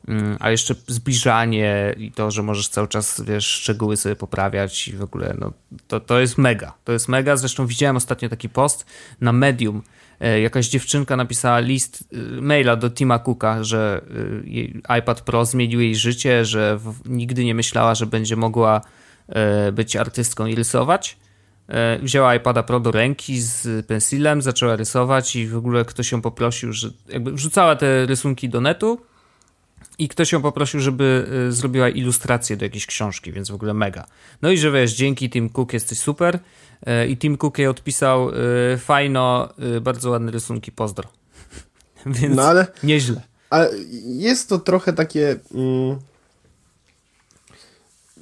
Speaker 2: Mm, A jeszcze zbliżanie i to, że możesz cały czas, wiesz, szczegóły sobie poprawiać i w ogóle, no to, to jest mega. To jest mega. Zresztą widziałem ostatnio taki post na Medium. E, Jakaś dziewczynka napisała list, y, maila do Tima Cooka, że y, iPad Pro zmienił jej życie, że nigdy nie myślała, że będzie mogła e, być artystką i rysować. E, Wzięła iPada Pro do ręki z pensilem, zaczęła rysować i w ogóle ktoś ją poprosił, że jakby wrzucała te rysunki do netu i ktoś ją poprosił, żeby y, zrobiła ilustrację do jakiejś książki, więc w ogóle mega. No i że wiesz, dzięki Tim Cook jesteś super E, i Tim Cook jej odpisał fajno, bardzo ładne rysunki, pozdro. więc
Speaker 1: No ale,
Speaker 2: nieźle.
Speaker 1: ale jest to trochę takie... Mm,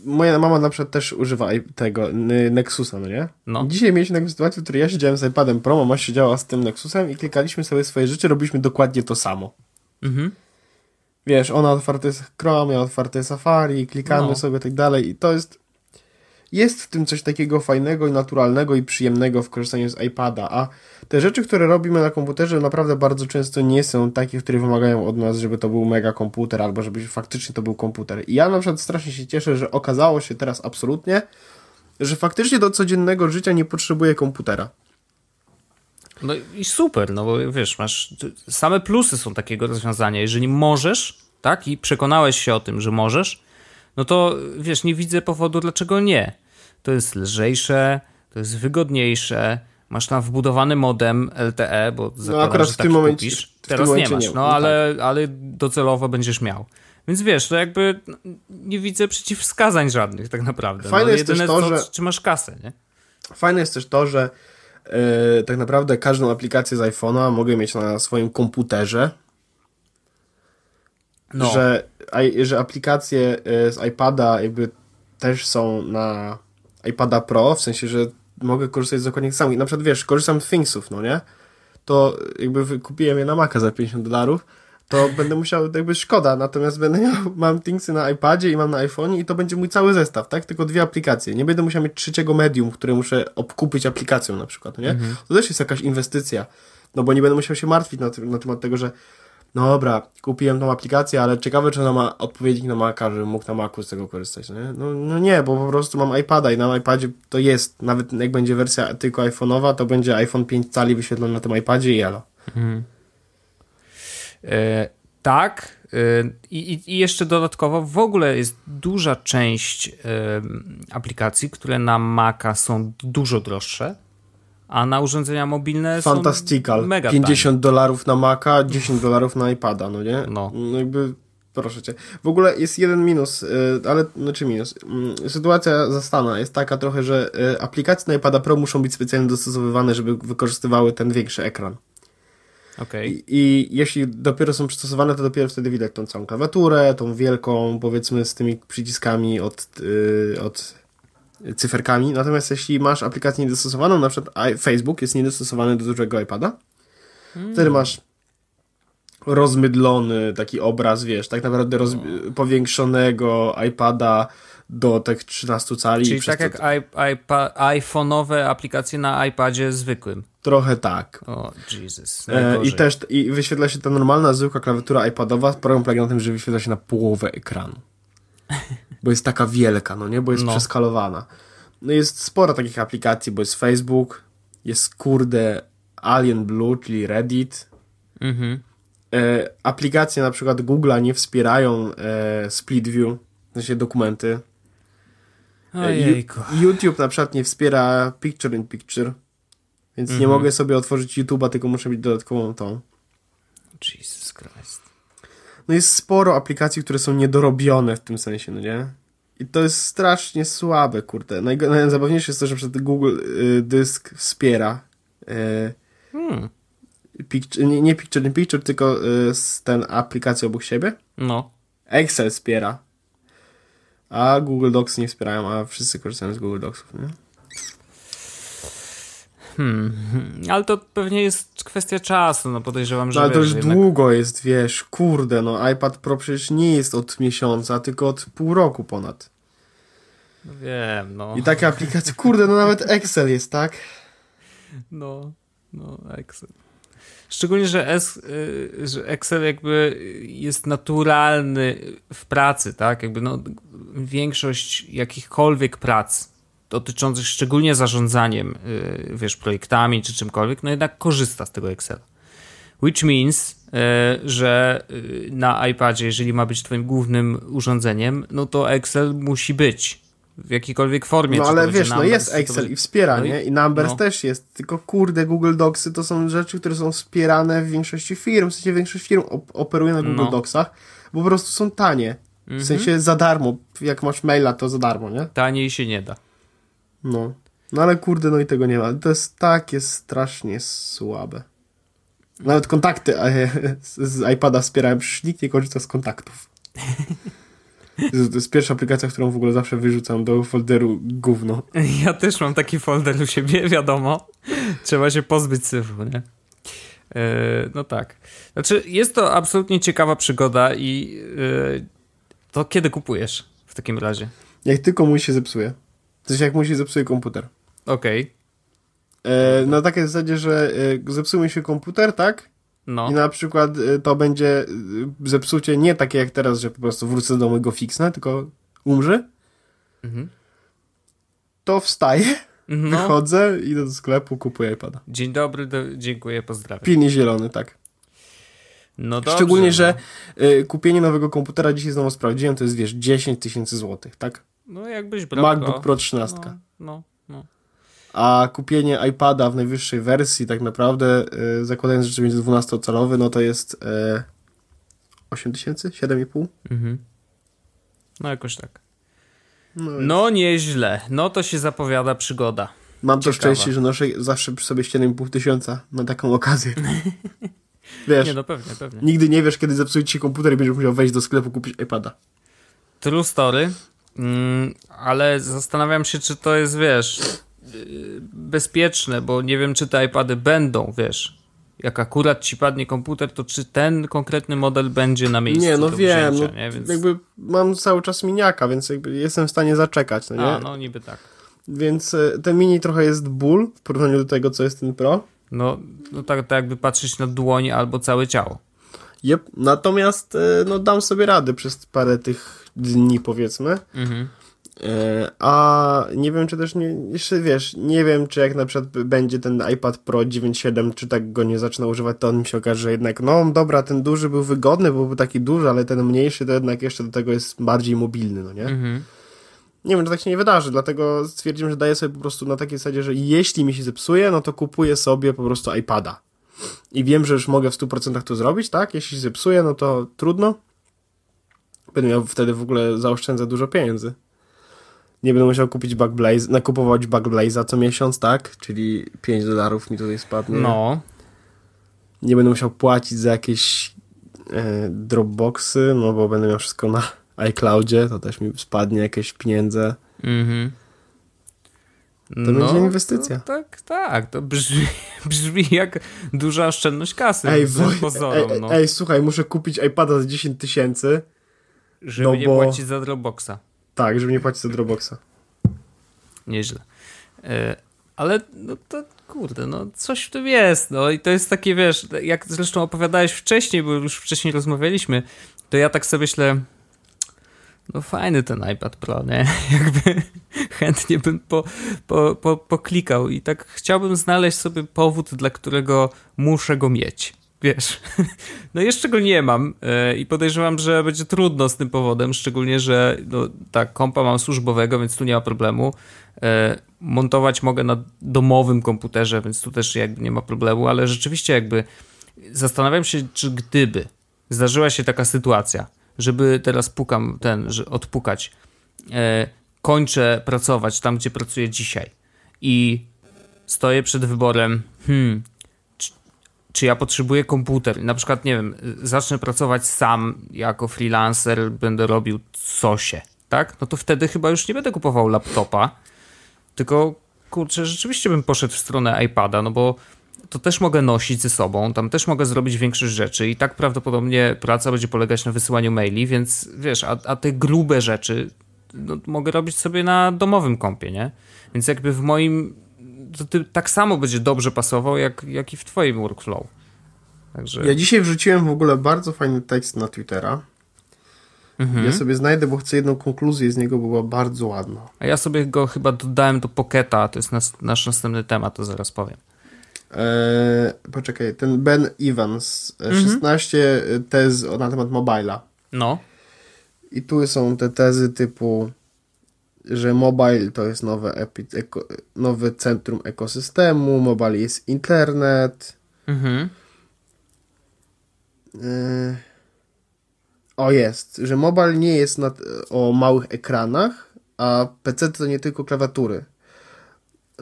Speaker 1: moja mama na przykład też używa tego Nexusa, no nie? No. Dzisiaj mieliśmy taką sytuację, w której ja siedziałem z iPadem Pro, mama siedziała z tym Nexusem i klikaliśmy sobie swoje rzeczy, robiliśmy dokładnie to samo. Mhm. Wiesz, ona otwarte jest Chrome, ja otwarte Safari, klikamy no. sobie tak dalej i to jest jest w tym coś takiego fajnego i naturalnego i przyjemnego w korzystaniu z iPada, a te rzeczy, które robimy na komputerze naprawdę bardzo często nie są takie, które wymagają od nas, żeby to był mega komputer albo żeby faktycznie to był komputer. I ja na przykład strasznie się cieszę, że okazało się teraz absolutnie, że faktycznie do codziennego życia nie potrzebuję komputera.
Speaker 2: No i super, no bo wiesz, masz same plusy są takiego rozwiązania. Jeżeli możesz, tak, i przekonałeś się o tym, że możesz, no to wiesz, nie widzę powodu, dlaczego nie. To jest lżejsze, to jest wygodniejsze, masz tam wbudowany modem LTE, bo
Speaker 1: no akurat w tym momencie kupisz.
Speaker 2: Teraz
Speaker 1: momencie
Speaker 2: nie masz, nie, no, no ale, tak. ale docelowo będziesz miał. Więc wiesz, to jakby nie widzę przeciwwskazań żadnych tak naprawdę.
Speaker 1: Fajne no, jest też to, że...
Speaker 2: Czy masz kasę, nie?
Speaker 1: Fajne jest też to, że yy, tak naprawdę każdą aplikację z iPhone'a mogę mieć na swoim komputerze. No. Że, że aplikacje e, z iPada jakby też są na iPada Pro, w sensie, że mogę korzystać z dokładnie samych. Na przykład, wiesz, korzystam z Thingsów, no nie? To jakby kupiłem je na Maca za 50 dolarów, to będę musiał, jakby szkoda, natomiast będę miał, mam Thingsy na iPadzie i mam na iPhone'ie i to będzie mój cały zestaw, tak? Tylko dwie aplikacje. Nie będę musiał mieć trzeciego medium, które muszę obkupić aplikacją na przykład, no nie? Mhm. To też jest jakaś inwestycja, no bo nie będę musiał się martwić na, na temat tego, że no dobra, kupiłem tą aplikację, ale ciekawe, czy ona ma odpowiednik na Maca, żebym mógł na Macu z tego korzystać, nie? No, no nie, bo po prostu mam iPada i na iPadzie to jest, nawet jak będzie wersja tylko iPhone'owa, to będzie iPhone 5 cali wyświetlony na tym iPadzie i elo. Mhm.
Speaker 2: E, tak. E, I, I, jeszcze dodatkowo w ogóle jest duża część e, aplikacji, które na Maca są dużo droższe a na urządzenia mobilne
Speaker 1: Fantastical.
Speaker 2: są mega
Speaker 1: 50 dolarów na Maca, 10 dolarów na iPada, no nie? No. no. jakby, proszę cię. W ogóle jest jeden minus, y, ale, znaczy minus. Mm, sytuacja zastana jest taka trochę, że y, aplikacje na iPada Pro muszą być specjalnie dostosowywane, żeby wykorzystywały ten większy ekran.
Speaker 2: Okay.
Speaker 1: I, I, jeśli dopiero są przystosowane, to dopiero wtedy widać tą całą klawiaturę, tą wielką, powiedzmy, z tymi przyciskami od, yy, od cyferkami. Natomiast jeśli masz aplikację niedostosowaną, na przykład Facebook jest niedostosowany do dużego iPada, hmm. wtedy masz rozmydlony taki obraz, wiesz, tak naprawdę roz... powiększonego iPada do tych 13 cali.
Speaker 2: Czyli tak jak iPhone'owe aplikacje na iPadzie zwykłym.
Speaker 1: Trochę tak.
Speaker 2: O, Jesus.
Speaker 1: E, I też i wyświetla się ta normalna, zwykła klawiatura iPadowa. Problem polega na tym, że wyświetla się na połowę ekranu. bo jest taka wielka, no nie? Bo jest no. przeskalowana. No jest sporo takich aplikacji, bo jest Facebook, jest kurde Alien Blue, czyli Reddit. Mhm. E, aplikacje na przykład Google'a nie wspierają e, Split View, w sensie dokumenty.
Speaker 2: E, Ojejku.
Speaker 1: YouTube na przykład nie wspiera Picture in Picture, więc mhm. nie mogę sobie otworzyć YouTube'a, tylko muszę mieć dodatkową tą.
Speaker 2: Christ
Speaker 1: no jest sporo aplikacji, które są niedorobione w tym sensie, no nie? I to jest strasznie słabe, kurde. Najzabawniejsze jest to, że przed Google y, Dysk wspiera y, hmm. picture, nie, nie Picture in Picture, tylko y, ten aplikację obok siebie.
Speaker 2: No.
Speaker 1: Excel wspiera. A Google Docs nie wspierają, a wszyscy korzystają z Google Docsów, nie?
Speaker 2: Hmm, ale to pewnie jest kwestia czasu, no podejrzewam, że...
Speaker 1: No, ale to już jednak... długo jest, wiesz, kurde, no iPad Pro przecież nie jest od miesiąca, tylko od pół roku ponad.
Speaker 2: No wiem, no.
Speaker 1: I takie aplikacje, kurde, no nawet Excel jest, tak?
Speaker 2: No, no, Excel. Szczególnie, że, S, y, że Excel jakby jest naturalny w pracy, tak? Jakby no, większość jakichkolwiek prac dotyczących szczególnie zarządzaniem, y, wiesz, projektami czy czymkolwiek, no jednak korzysta z tego Excela. Which means, y, że y, na iPadzie, jeżeli ma być twoim głównym urządzeniem, no to Excel musi być w jakiejkolwiek formie.
Speaker 1: No ale wiesz, no jest Excel i wspiera, no nie? I Numbers no. też jest, tylko kurde, Google Docsy to są rzeczy, które są wspierane w większości firm, w sensie większość firm op operuje na Google no. Docsach, bo po prostu są tanie. W mhm. sensie za darmo, jak masz maila, to za darmo, nie?
Speaker 2: Taniej się nie da.
Speaker 1: No. No ale kurde, no i tego nie ma. To jest takie strasznie słabe. Nawet kontakty z iPada wspierają, przecież nikt nie korzysta z kontaktów. To jest pierwsza aplikacja, którą w ogóle zawsze wyrzucam do folderu gówno.
Speaker 2: Ja też mam taki folder u siebie, wiadomo. Trzeba się pozbyć syfu, nie? E, no tak. Znaczy, jest to absolutnie ciekawa przygoda i e, to kiedy kupujesz w takim razie?
Speaker 1: Jak tylko mu się zepsuje. To jest jak mu się zepsuje komputer.
Speaker 2: Okej. Okay.
Speaker 1: E, na takiej zasadzie, że zepsuje mi się komputer, tak? No. I na przykład to będzie zepsucie nie takie jak teraz, że po prostu wrócę do mojego fixna, tylko umrze. Mhm. To wstaję, no. wychodzę, idę do sklepu, kupuję iPada.
Speaker 2: Dzień dobry, do, dziękuję, pozdrawiam.
Speaker 1: Pilnie zielony, tak. No dobrze, Szczególnie, że no. y, kupienie nowego komputera dzisiaj znowu sprawdziłem, to jest wiesz 10 tysięcy złotych, tak?
Speaker 2: No jakbyś brał
Speaker 1: MacBook Pro 13. No, no, no. A kupienie iPada w najwyższej wersji tak naprawdę, y, zakładając, że będzie 12-calowy, no to jest y, 8 tysięcy? 7,5? Mhm.
Speaker 2: No jakoś tak. No, no nieźle. No to się zapowiada przygoda.
Speaker 1: Mam Ciekawa. to szczęście, że noszę zawsze przy sobie 7,5 tysiąca na taką okazję. Wiesz,
Speaker 2: nie, no pewnie, pewnie.
Speaker 1: Nigdy nie wiesz, kiedy zepsuje ci komputer i będziesz musiał wejść do sklepu kupić iPada.
Speaker 2: True story, mm, ale zastanawiam się, czy to jest, wiesz, y, bezpieczne, bo nie wiem, czy te iPady będą, wiesz, jak akurat ci padnie komputer, to czy ten konkretny model będzie na miejscu
Speaker 1: Nie, no wiem, wzięcia, no, nie? Więc... jakby mam cały czas miniaka, więc jakby jestem w stanie zaczekać, no nie?
Speaker 2: A, no niby tak.
Speaker 1: Więc e, ten mini trochę jest ból w porównaniu do tego, co jest ten Pro.
Speaker 2: No, no tak, tak jakby patrzeć na dłoń albo całe ciało.
Speaker 1: Yep. Natomiast e, no, dam sobie rady przez parę tych dni, powiedzmy. Mhm. E, a nie wiem, czy też nie, jeszcze wiesz, nie wiem, czy jak na przykład będzie ten iPad Pro 9.7, czy tak go nie zacznę używać, to on mi się okaże, że jednak, no dobra, ten duży był wygodny, bo był taki duży, ale ten mniejszy to jednak jeszcze do tego jest bardziej mobilny, no nie? Mhm. Nie wiem, czy tak się nie wydarzy, dlatego stwierdziłem, że daję sobie po prostu na takiej zasadzie, że jeśli mi się zepsuje, no to kupuję sobie po prostu iPada. I wiem, że już mogę w 100% to zrobić, tak? Jeśli się zepsuje, no to trudno. Będę miał wtedy w ogóle zaoszczędzę dużo pieniędzy. Nie będę musiał kupić Backblaze, nakupować Backblaze'a co miesiąc, tak? Czyli 5 dolarów mi tutaj spadnie.
Speaker 2: No.
Speaker 1: Nie będę musiał płacić za jakieś e, Dropboxy, no bo będę miał wszystko na iCloudzie, to też mi spadnie jakieś pieniądze. Mhm. To no, będzie inwestycja.
Speaker 2: To, tak, tak. To brzmi, brzmi jak duża oszczędność kasy.
Speaker 1: Ej, woj, pozorom, ej, no. ej, słuchaj, muszę kupić iPada za 10 tysięcy.
Speaker 2: Żeby no nie bo... płacić za Dropboxa.
Speaker 1: Tak, żeby nie płacić za Dropboxa.
Speaker 2: Nieźle. E, ale no to kurde, no coś w tym jest. No i to jest takie, wiesz, jak zresztą opowiadałeś wcześniej, bo już wcześniej rozmawialiśmy, to ja tak sobie myślę, no fajny ten iPad Pro, nie? Jakby chętnie bym po, po, po, poklikał i tak chciałbym znaleźć sobie powód, dla którego muszę go mieć. Wiesz, no jeszcze go nie mam e, i podejrzewam, że będzie trudno z tym powodem, szczególnie, że no, tak, kompa mam służbowego, więc tu nie ma problemu. E, montować mogę na domowym komputerze, więc tu też jakby nie ma problemu, ale rzeczywiście jakby zastanawiam się, czy gdyby zdarzyła się taka sytuacja, żeby teraz pukam ten, że odpukać, e, kończę pracować tam, gdzie pracuję dzisiaj i stoję przed wyborem, hmm, czy ja potrzebuję komputer? Na przykład, nie wiem, zacznę pracować sam jako freelancer, będę robił cosie, tak? No to wtedy chyba już nie będę kupował laptopa, tylko kurczę, rzeczywiście bym poszedł w stronę iPada, no bo to też mogę nosić ze sobą, tam też mogę zrobić większość rzeczy i tak prawdopodobnie praca będzie polegać na wysyłaniu maili, więc wiesz, a, a te grube rzeczy no, mogę robić sobie na domowym kompie, nie? Więc jakby w moim to ty tak samo będzie dobrze pasował, jak, jak i w twoim workflow.
Speaker 1: Także... Ja dzisiaj wrzuciłem w ogóle bardzo fajny tekst na Twittera. Mhm. Ja sobie znajdę, bo chcę jedną konkluzję z niego, bo była bardzo ładna.
Speaker 2: A ja sobie go chyba dodałem do Pocketa, to jest nas, nasz następny temat, to zaraz powiem.
Speaker 1: Eee, poczekaj, ten Ben Evans, e, mhm. 16 tez na temat mobila.
Speaker 2: No.
Speaker 1: I tu są te tezy typu, że mobile to jest nowe, epi, eko, nowe centrum ekosystemu, mobile jest internet. Mhm. Eee, o jest, że mobile nie jest nad, o małych ekranach, a PC to nie tylko klawiatury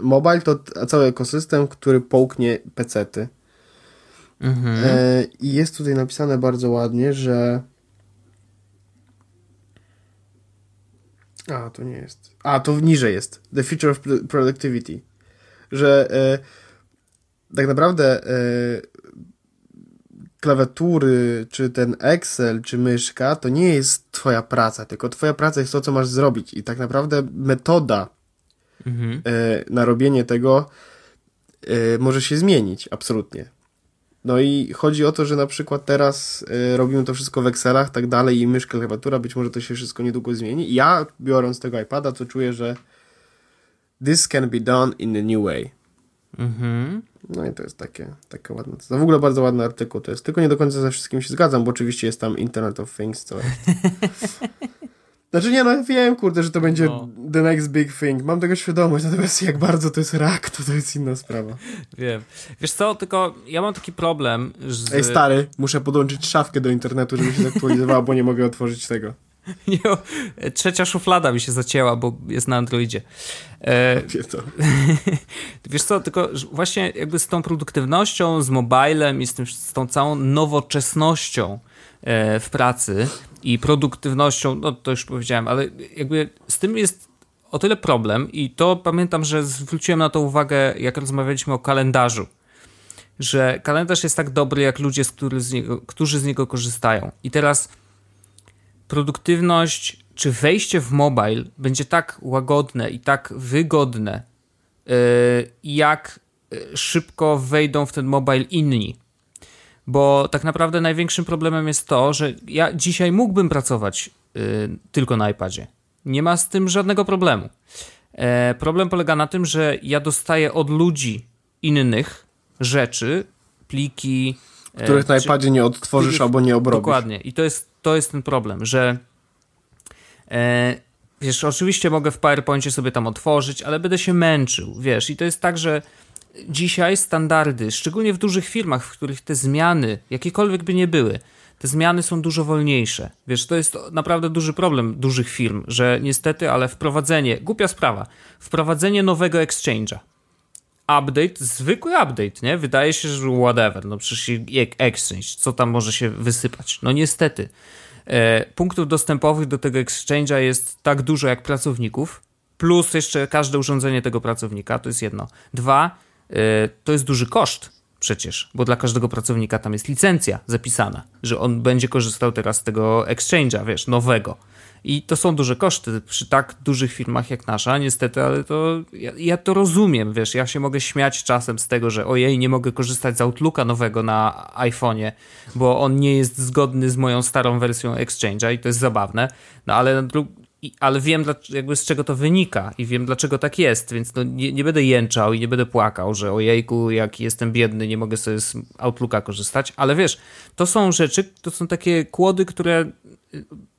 Speaker 1: mobile to cały ekosystem, który połknie pecety. Mhm. E, I jest tutaj napisane bardzo ładnie, że A, to nie jest. A, to niżej jest. The Future of Productivity. Że e, tak naprawdę e, klawiatury, czy ten Excel, czy myszka, to nie jest twoja praca, tylko twoja praca jest to, co masz zrobić. I tak naprawdę metoda mhm. e, na robienie tego może się zmienić, absolutnie. No i chodzi o to, że na przykład teraz y, robimy to wszystko w Excelach, tak dalej, i myszka, klawiatura, być może to się wszystko niedługo zmieni. I ja, biorąc tego iPada, to czuję, że this can be done in a new way. Mhm. No i to jest takie, takie ładne. To w ogóle bardzo ładny artykuł to jest. Tylko nie do końca ze wszystkim się zgadzam, bo oczywiście jest tam Internet of Things, co Znaczy nie, no wiem, kurde, że to będzie no. The next big thing. Mam tego świadomość, natomiast jak bardzo to jest rak, to to jest inna sprawa.
Speaker 2: Wiem. Wiesz co, tylko ja mam taki problem, że...
Speaker 1: Ej, stary, muszę podłączyć szafkę do internetu, żeby się zaktualizowała, bo nie mogę otworzyć tego.
Speaker 2: Nie, trzecia szuflada mi się zacięła, bo jest na Androidzie.
Speaker 1: E,
Speaker 2: wiesz co, tylko właśnie jakby z tą produktywnością, z mobilem i z, tym, z tą całą nowoczesnością e, w pracy i produktywnością, no to już powiedziałem, ale jakby z tym jest o tyle problem i to pamiętam, że zwróciłem na to uwagę, jak rozmawialiśmy o kalendarzu, że kalendarz jest tak dobry, jak ludzie, z z niego, którzy z niego korzystają. I teraz produktywność czy wejście w mobile będzie tak łagodne i tak wygodne, yy, jak yy, szybko wejdą w ten mobile inni. Bo tak naprawdę największym problemem jest to, że ja dzisiaj mógłbym pracować yy, tylko na iPadzie. Nie ma z tym żadnego problemu. E, problem polega na tym, że ja dostaję od ludzi innych rzeczy, pliki.
Speaker 1: Których na iPadzie nie odtworzysz pliki, albo nie obrobisz.
Speaker 2: Dokładnie. I to jest to jest ten problem, że e, wiesz, oczywiście mogę w PowerPoincie sobie tam otworzyć, ale będę się męczył, wiesz, i to jest tak, że dzisiaj standardy, szczególnie w dużych firmach, w których te zmiany, jakiekolwiek by nie były, zmiany są dużo wolniejsze. Wiesz, to jest naprawdę duży problem dużych firm, że niestety, ale wprowadzenie, głupia sprawa, wprowadzenie nowego exchange'a, update, zwykły update, nie? Wydaje się, że whatever, no przecież exchange, co tam może się wysypać? No niestety. E, punktów dostępowych do tego exchange'a jest tak dużo jak pracowników, plus jeszcze każde urządzenie tego pracownika, to jest jedno. Dwa, e, to jest duży koszt przecież, bo dla każdego pracownika tam jest licencja zapisana, że on będzie korzystał teraz z tego exchange'a, wiesz, nowego. I to są duże koszty przy tak dużych firmach jak nasza, niestety, ale to ja, ja, to rozumiem, wiesz, ja się mogę śmiać czasem z tego, że ojej, nie mogę korzystać z Outlooka nowego na iPhone'ie, bo on nie jest zgodny z moją starą wersją Exchange'a i to jest zabawne, no ale ale wiem jakby z czego to wynika i wiem dlaczego tak jest, więc no nie, nie, będę jęczał i nie będę płakał, że ojejku, jak jestem biedny, nie mogę sobie z Outlooka korzystać, ale wiesz, to są rzeczy, to są takie kłody, które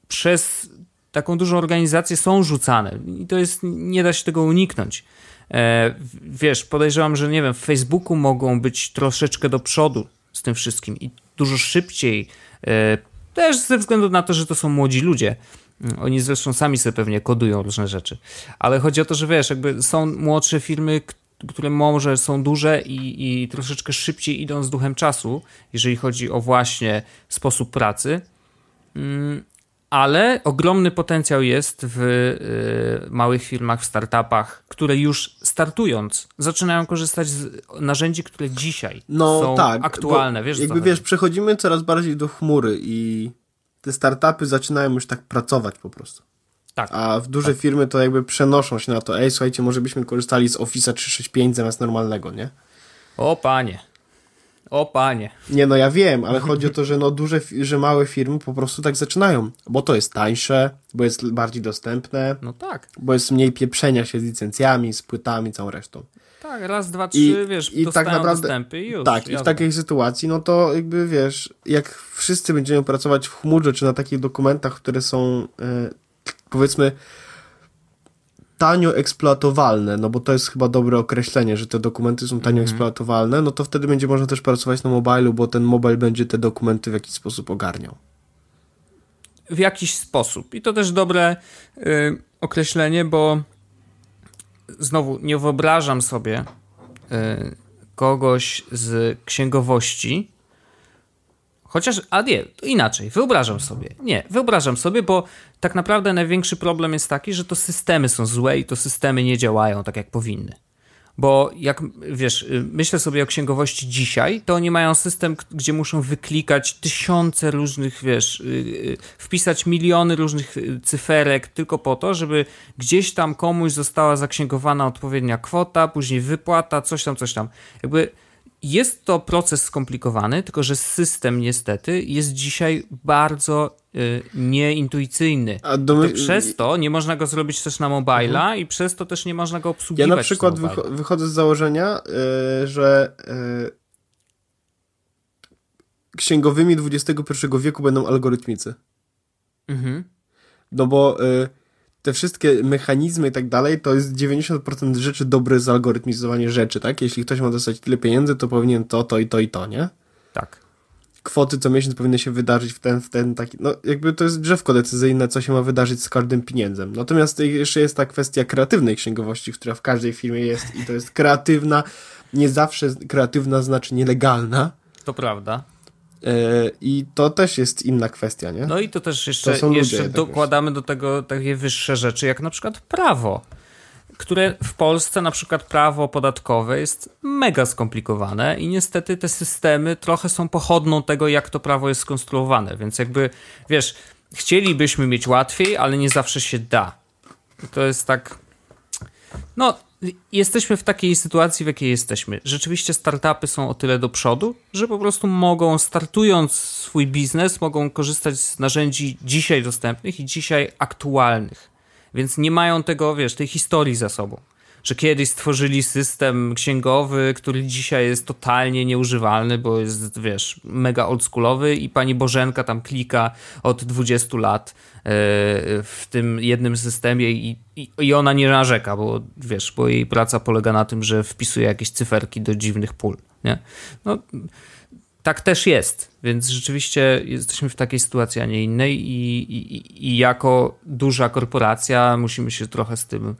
Speaker 2: przez taką dużą organizację są rzucane i to jest, nie da się tego uniknąć. E, wiesz, podejrzewam, że nie wiem, w Facebooku mogą być troszeczkę do przodu z tym wszystkim i dużo szybciej, e, też ze względu na to, że to są młodzi ludzie. Oni zresztą sami sobie pewnie kodują różne rzeczy. Ale chodzi o to, że wiesz, jakby są młodsze firmy, które może są duże i, i troszeczkę szybciej idą z duchem czasu, jeżeli chodzi o właśnie sposób pracy. Mm, ale ogromny potencjał jest w y, małych firmach, w startupach, które już startując zaczynają korzystać z narzędzi, które dzisiaj no, są tak, aktualne. Wiesz,
Speaker 1: jakby wiesz, przechodzimy coraz bardziej do chmury i te startupy zaczynają już tak pracować po prostu. Tak. A w duże tak. firmy to jakby przenoszą się na to, ej, słuchajcie, może byśmy korzystali z Office 365 zamiast normalnego, nie?
Speaker 2: O panie. O panie.
Speaker 1: Nie, no ja wiem, ale chodzi o to, że no duże, że małe firmy po prostu tak zaczynają, bo to jest tańsze, bo jest bardziej dostępne.
Speaker 2: No tak.
Speaker 1: Bo jest mniej pieprzenia się z licencjami, z płytami, całą resztą.
Speaker 2: Tak, raz, dwa, trzy, I, wiesz, i tak naprawdę, dostępy i już.
Speaker 1: Tak, i w takiej sytuacji, no to jakby wiesz, jak wszyscy będziemy pracować w chmurze, czy na takich dokumentach, które są, e, powiedzmy, tanio eksploatowalne, no bo to jest chyba dobre określenie, że te dokumenty są tanio mm. eksploatowalne, no to wtedy będzie można też pracować na mobilu, bo ten mobile będzie te dokumenty w jakiś sposób ogarniał.
Speaker 2: W jakiś sposób. I to też dobre y, określenie, bo znowu nie wyobrażam sobie y, kogoś z księgowości, Chociaż, a nie, inaczej, wyobrażam sobie. Nie, wyobrażam sobie, bo tak naprawdę największy problem jest taki, że to systemy są złe i to systemy nie działają tak, jak powinny. Bo jak wiesz, y, myślę sobie o księgowości dzisiaj, to oni mają system, gdzie muszą wyklikać tysiące różnych, wiesz, y, y, wpisać miliony różnych cyferek tylko po to, żeby gdzieś tam komuś została zaksięgowana odpowiednia kwota, później wypłata, coś tam, coś tam. Jakby jest to proces skomplikowany, tylko że system niestety jest dzisiaj bardzo y, nieintuicyjny. A do... Przez to nie można go zrobić też na mobila mhm. i przez to też nie można go obsługiwać.
Speaker 1: Ja na przykład wychodzę z założenia, y, że y, księgowymi XXI wieku będą algorytmicy. Mhm. No bo y, te wszystkie mechanizmy i tak dalej, to jest 90% rzeczy dobre zalgorytmizowanie rzeczy, tak? Jeśli ktoś ma dostać tyle pieniędzy, to powinien to, to i to i to, nie?
Speaker 2: Tak.
Speaker 1: Kwoty co miesiąc powinny się wydarzyć w ten, w ten taki, no jakby to jest drzewko decyzyjne, co się ma wydarzyć z każdym pieniędzem. Natomiast jeszcze jest ta kwestia kreatywnej księgowości, która w każdej firmie jest i to jest kreatywna, nie zawsze kreatywna znaczy nielegalna.
Speaker 2: To prawda.
Speaker 1: E, I to też jest inna kwestia, nie?
Speaker 2: No i to też jeszcze, to jeszcze dokładamy do tego takie wyższe rzeczy, jak na przykład prawo, które w Polsce na przykład prawo podatkowe jest mega skomplikowane i niestety te systemy trochę są pochodną tego, jak to prawo jest skonstruowane, więc jakby, wiesz, chcielibyśmy mieć łatwiej, ale nie zawsze się da. To jest tak... No, jesteśmy w takiej sytuacji, w jakiej jesteśmy. Rzeczywiście startupy są o tyle do przodu, że po prostu mogą, startując swój biznes, mogą korzystać z narzędzi dzisiaj dostępnych i dzisiaj aktualnych. Więc nie mają tego, wiesz, tej historii za sobą że kiedyś stworzyli system księgowy, który dzisiaj jest totalnie nieużywalny, bo jest, wiesz, mega oldschoolowy i pani Bożenka tam klika od 20 lat e, w tym jednym systemie i, i, ona nie narzeka, bo wiesz, bo jej praca polega na tym, że wpisuje jakieś cyferki do dziwnych pól, nie? No, tak też jest, więc rzeczywiście jesteśmy w takiej sytuacji, a nie innej i, i jako duża korporacja musimy się trochę z tym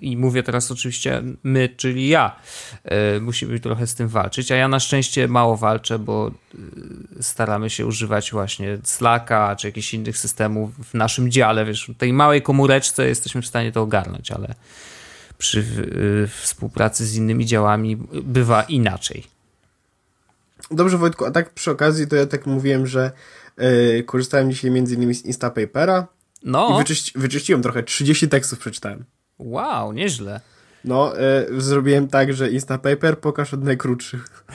Speaker 2: i mówię teraz oczywiście my, czyli ja. E, musimy trochę z tym walczyć, a ja na szczęście mało walczę, bo e, staramy się używać właśnie Slacka czy jakichś innych systemów w naszym dziale. Wiesz, w tej małej komóreczce jesteśmy w stanie to ogarnąć, ale przy współpracy z innymi działami bywa inaczej.
Speaker 1: Dobrze Wojtku, a tak przy okazji to ja tak mówiłem, że yy, korzystałem dzisiaj między innymi z Instapapera no. i wyczyści, wyczyściłem trochę, 30 tekstów przeczytałem.
Speaker 2: Wow, nieźle.
Speaker 1: No, y, zrobiłem tak, że Instapaper pokaż od najkrótszych.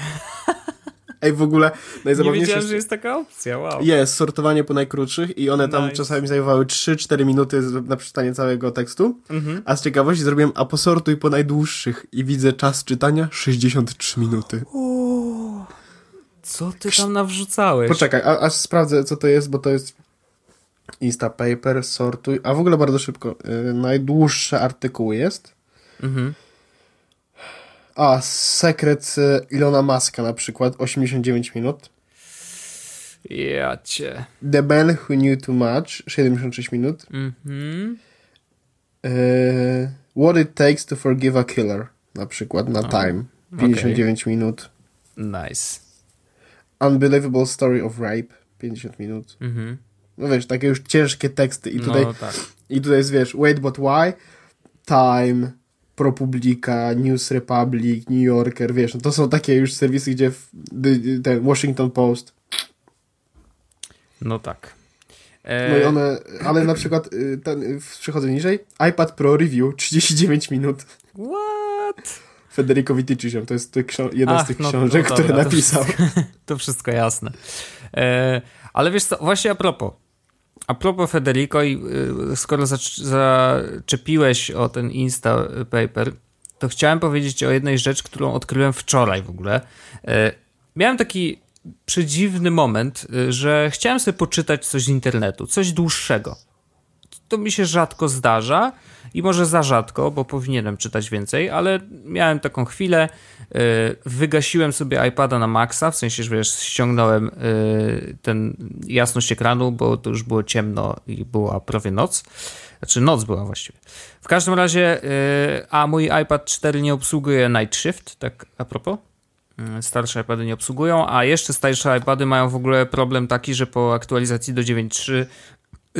Speaker 1: Ej, w ogóle
Speaker 2: najzabawniejsze... Nie wiedziałem, że jest taka opcja, wow.
Speaker 1: Jest, sortowanie po najkrótszych i one tam nice. czasami zajmowały 3-4 minuty na przeczytanie całego tekstu, mhm. a z ciekawości zrobiłem a posortuj po najdłuższych i widzę czas czytania 63 minuty.
Speaker 2: O, co ty tam nawrzucałeś?
Speaker 1: Poczekaj, a, aż sprawdzę co to jest, bo to jest Instapaper, sortuj, a w ogóle bardzo szybko. Yy, najdłuższe artykuły jest. Mhm. A, sekret y, Ilona Maska na przykład, 89 minut.
Speaker 2: Ja cię.
Speaker 1: The Man Who Knew Too Much, 76 minut. Mhm. Yy, What It Takes to Forgive a Killer, na przykład, na Time, 59 okay. minut.
Speaker 2: Nice.
Speaker 1: Unbelievable Story of Rape, 50 minut. Mhm no wiesz, takie już ciężkie teksty i tutaj, no, tak. i tutaj jest, wiesz, Wait But Why, Time, ProPublica, News Republic, New Yorker, wiesz, no to są takie już serwisy, gdzie ten Washington Post.
Speaker 2: No tak.
Speaker 1: No i one, ale na przykład y, ten, przechodzę niżej, iPad Pro Review, 39 minut.
Speaker 2: What?
Speaker 1: Federico Viticicium, to jest jedna Ach, z tych no, książek, no, które napisał.
Speaker 2: To wszystko, to wszystko jasne. E, ale wiesz co, właśnie a propos, a propos Federico, i y, skoro zaczepiłeś o ten Insta Paper, to chciałem powiedzieć o jednej rzecz, którą odkryłem wczoraj w ogóle. E, miałem taki przedziwny moment, y, że chciałem sobie poczytać coś z internetu, coś dłuższego. To mi się rzadko zdarza i może za rzadko, bo powinienem czytać więcej, ale miałem taką chwilę, y, wygasiłem sobie iPada na maksa, w sensie, że wiesz, ściągnąłem y, ten jasność ekranu, bo to już było ciemno i była prawie noc. Znaczy noc była właściwie. W każdym razie, y, a mój iPad 4 nie obsługuje Night Shift, tak a propos. mm, starsze iPady nie obsługują, a jeszcze starsze iPady mają w ogóle problem taki, że po aktualizacji do 9.3 y,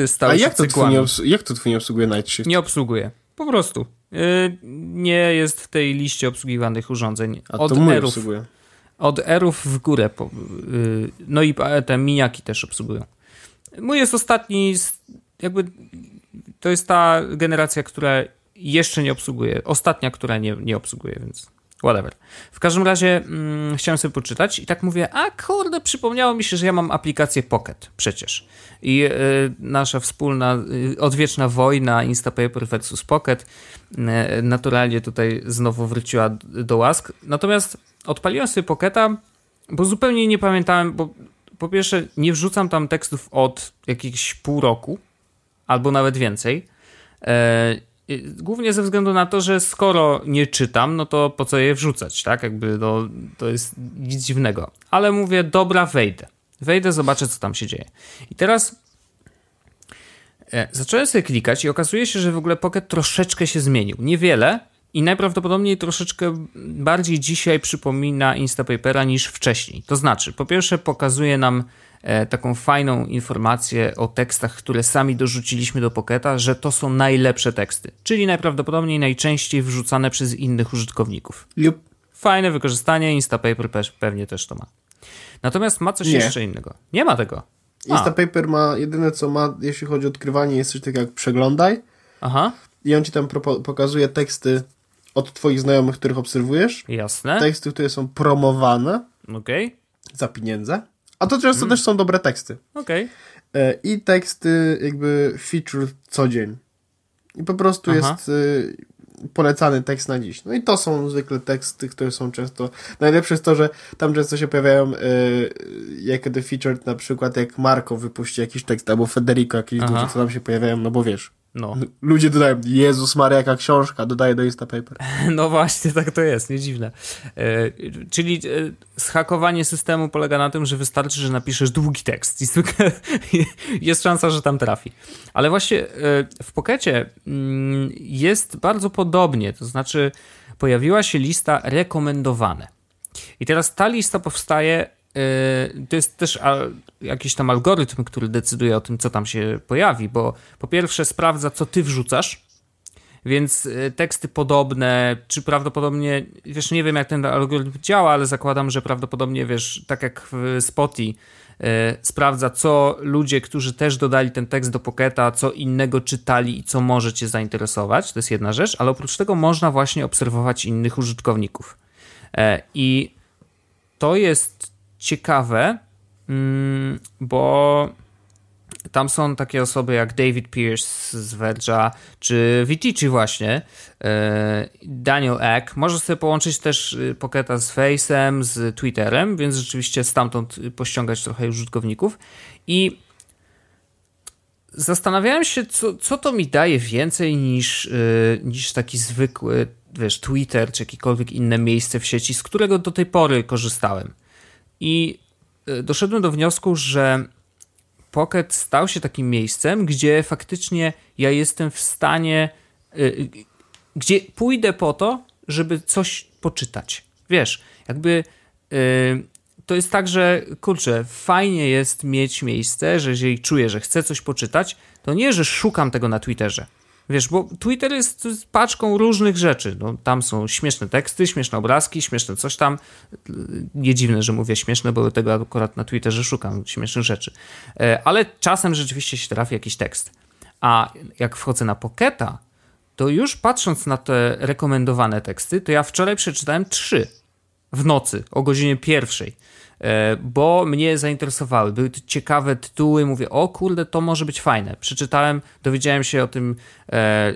Speaker 2: stały
Speaker 1: a
Speaker 2: się
Speaker 1: jak to,
Speaker 2: cykłami.
Speaker 1: nie jak to twój nie obsługuje Night Shift?
Speaker 2: Nie obsługuje. Po prostu. Y, nie jest w tej liście obsługiwanych urządzeń.
Speaker 1: A
Speaker 2: od
Speaker 1: to mój
Speaker 2: Erów,
Speaker 1: obsługuje.
Speaker 2: Od Erów w górę. Po, y, no i te miniaki też obsługują. Mój jest ostatni, jakby to jest ta generacja, która jeszcze nie obsługuje. Ostatnia, która nie, nie obsługuje, więc whatever. W każdym razie mm, chciałem sobie poczytać i tak mówię, a kurde, przypomniało mi się, że ja mam aplikację Pocket przecież. I y, nasza wspólna, y, odwieczna wojna Instapaper versus Pocket y, naturalnie tutaj znowu wróciła do łask. Natomiast odpaliłem sobie Pocketa, bo zupełnie nie pamiętałem, bo po pierwsze nie wrzucam tam tekstów od jakiegoś pół roku, albo nawet więcej. E, głównie ze względu na to, że skoro nie czytam, no to po co je wrzucać, tak? Jakby no, to jest nic dziwnego. Ale mówię, dobra, wejdę. Wejdę, zobaczę, co tam się dzieje. I teraz e, zacząłem sobie klikać i okazuje się, że w ogóle Pocket troszeczkę się zmienił. Niewiele i najprawdopodobniej troszeczkę bardziej dzisiaj przypomina Instapapera niż wcześniej. To znaczy, po pierwsze pokazuje nam taką fajną informację o tekstach, które sami dorzuciliśmy do Pocketa, że to są najlepsze teksty, czyli najprawdopodobniej najczęściej wrzucane przez innych użytkowników.
Speaker 1: Yep.
Speaker 2: Fajne wykorzystanie, Instapaper pewnie też to ma. Natomiast ma coś
Speaker 1: Nie.
Speaker 2: jeszcze innego. Nie ma tego.
Speaker 1: A. Instapaper ma, jedyne co ma, jeśli chodzi o odkrywanie, jest coś takiego jak przeglądaj.
Speaker 2: Aha.
Speaker 1: I on ci tam pokazuje teksty od twoich znajomych, których obserwujesz.
Speaker 2: Jasne.
Speaker 1: Teksty, które są promowane.
Speaker 2: Okej. Okay.
Speaker 1: Za pieniądze. A to często mm. też są dobre teksty.
Speaker 2: Okej. Okay.
Speaker 1: I teksty jakby feature co dzień. I po prostu Aha. jest y, polecany tekst na dziś. No i to są zwykle teksty, które są często... Najlepsze jest to, że tam często się pojawiają y, jako the featured na przykład jak Marco wypuści jakiś tekst, albo Federico jakiś duży, co tam się pojawiają, no bo wiesz, no. Ludzie dodają, Jezus Maria, jaka książka, dodaję do Instapaper.
Speaker 2: No właśnie, tak to jest, nie dziwne. E, czyli e, zhakowanie systemu polega na tym, że wystarczy, że napiszesz długi tekst i zwykle jest szansa, że tam trafi. Ale właśnie e, w Pokecie mm, jest bardzo podobnie, to znaczy pojawiła się lista rekomendowane. I teraz ta lista powstaje to jest też jakiś tam algorytm, który decyduje o tym, co tam się pojawi, bo po pierwsze sprawdza, co ty wrzucasz, więc yy, teksty podobne, czy prawdopodobnie, wiesz, nie wiem jak ten algorytm działa, ale zakładam, że prawdopodobnie, wiesz, tak jak w Spotify, yy, sprawdza, co ludzie, którzy też dodali ten tekst do Pocketa, co innego czytali i co może cię zainteresować, to jest jedna rzecz, ale oprócz tego można właśnie obserwować innych użytkowników. I to jest ciekawe, mm, bo tam są takie osoby jak David Pierce z Verge'a, czy Vitici właśnie, e, Daniel Eck. Może sobie połączyć też y, Pocketa z Face'em, z Twitterem, więc rzeczywiście stamtąd pościągać trochę użytkowników. I zastanawiałem się, co, co to mi daje więcej niż, y, niż taki zwykły, wiesz, Twitter, czy jakiekolwiek inne miejsce w sieci, z którego do tej pory korzystałem. I e, doszedłem do wniosku, że Pocket stał się takim miejscem, gdzie faktycznie ja jestem w stanie, e, gdzie pójdę po to, żeby coś poczytać. Wiesz, jakby e, to jest tak, że kurczę, fajnie jest mieć miejsce, że jeżeli czuję, że chcę coś poczytać, to nie, że szukam tego na Twitterze. Wiesz, bo Twitter jest paczką różnych rzeczy. No, tam są śmieszne teksty, śmieszne obrazki, śmieszne coś tam. Nie dziwne, że mówię śmieszne, bo tego akurat na Twitterze szukam śmiesznych rzeczy. E, ale czasem rzeczywiście się trafi jakiś tekst. A jak wchodzę na Pocketa, to już patrząc na te rekomendowane teksty, to ja wczoraj przeczytałem trzy w nocy o godzinie pierwszej. E, bo mnie zainteresowały. Były ciekawe tytuły, mówię, o kurde, to może być fajne. Przeczytałem, dowiedziałem się o tym, e,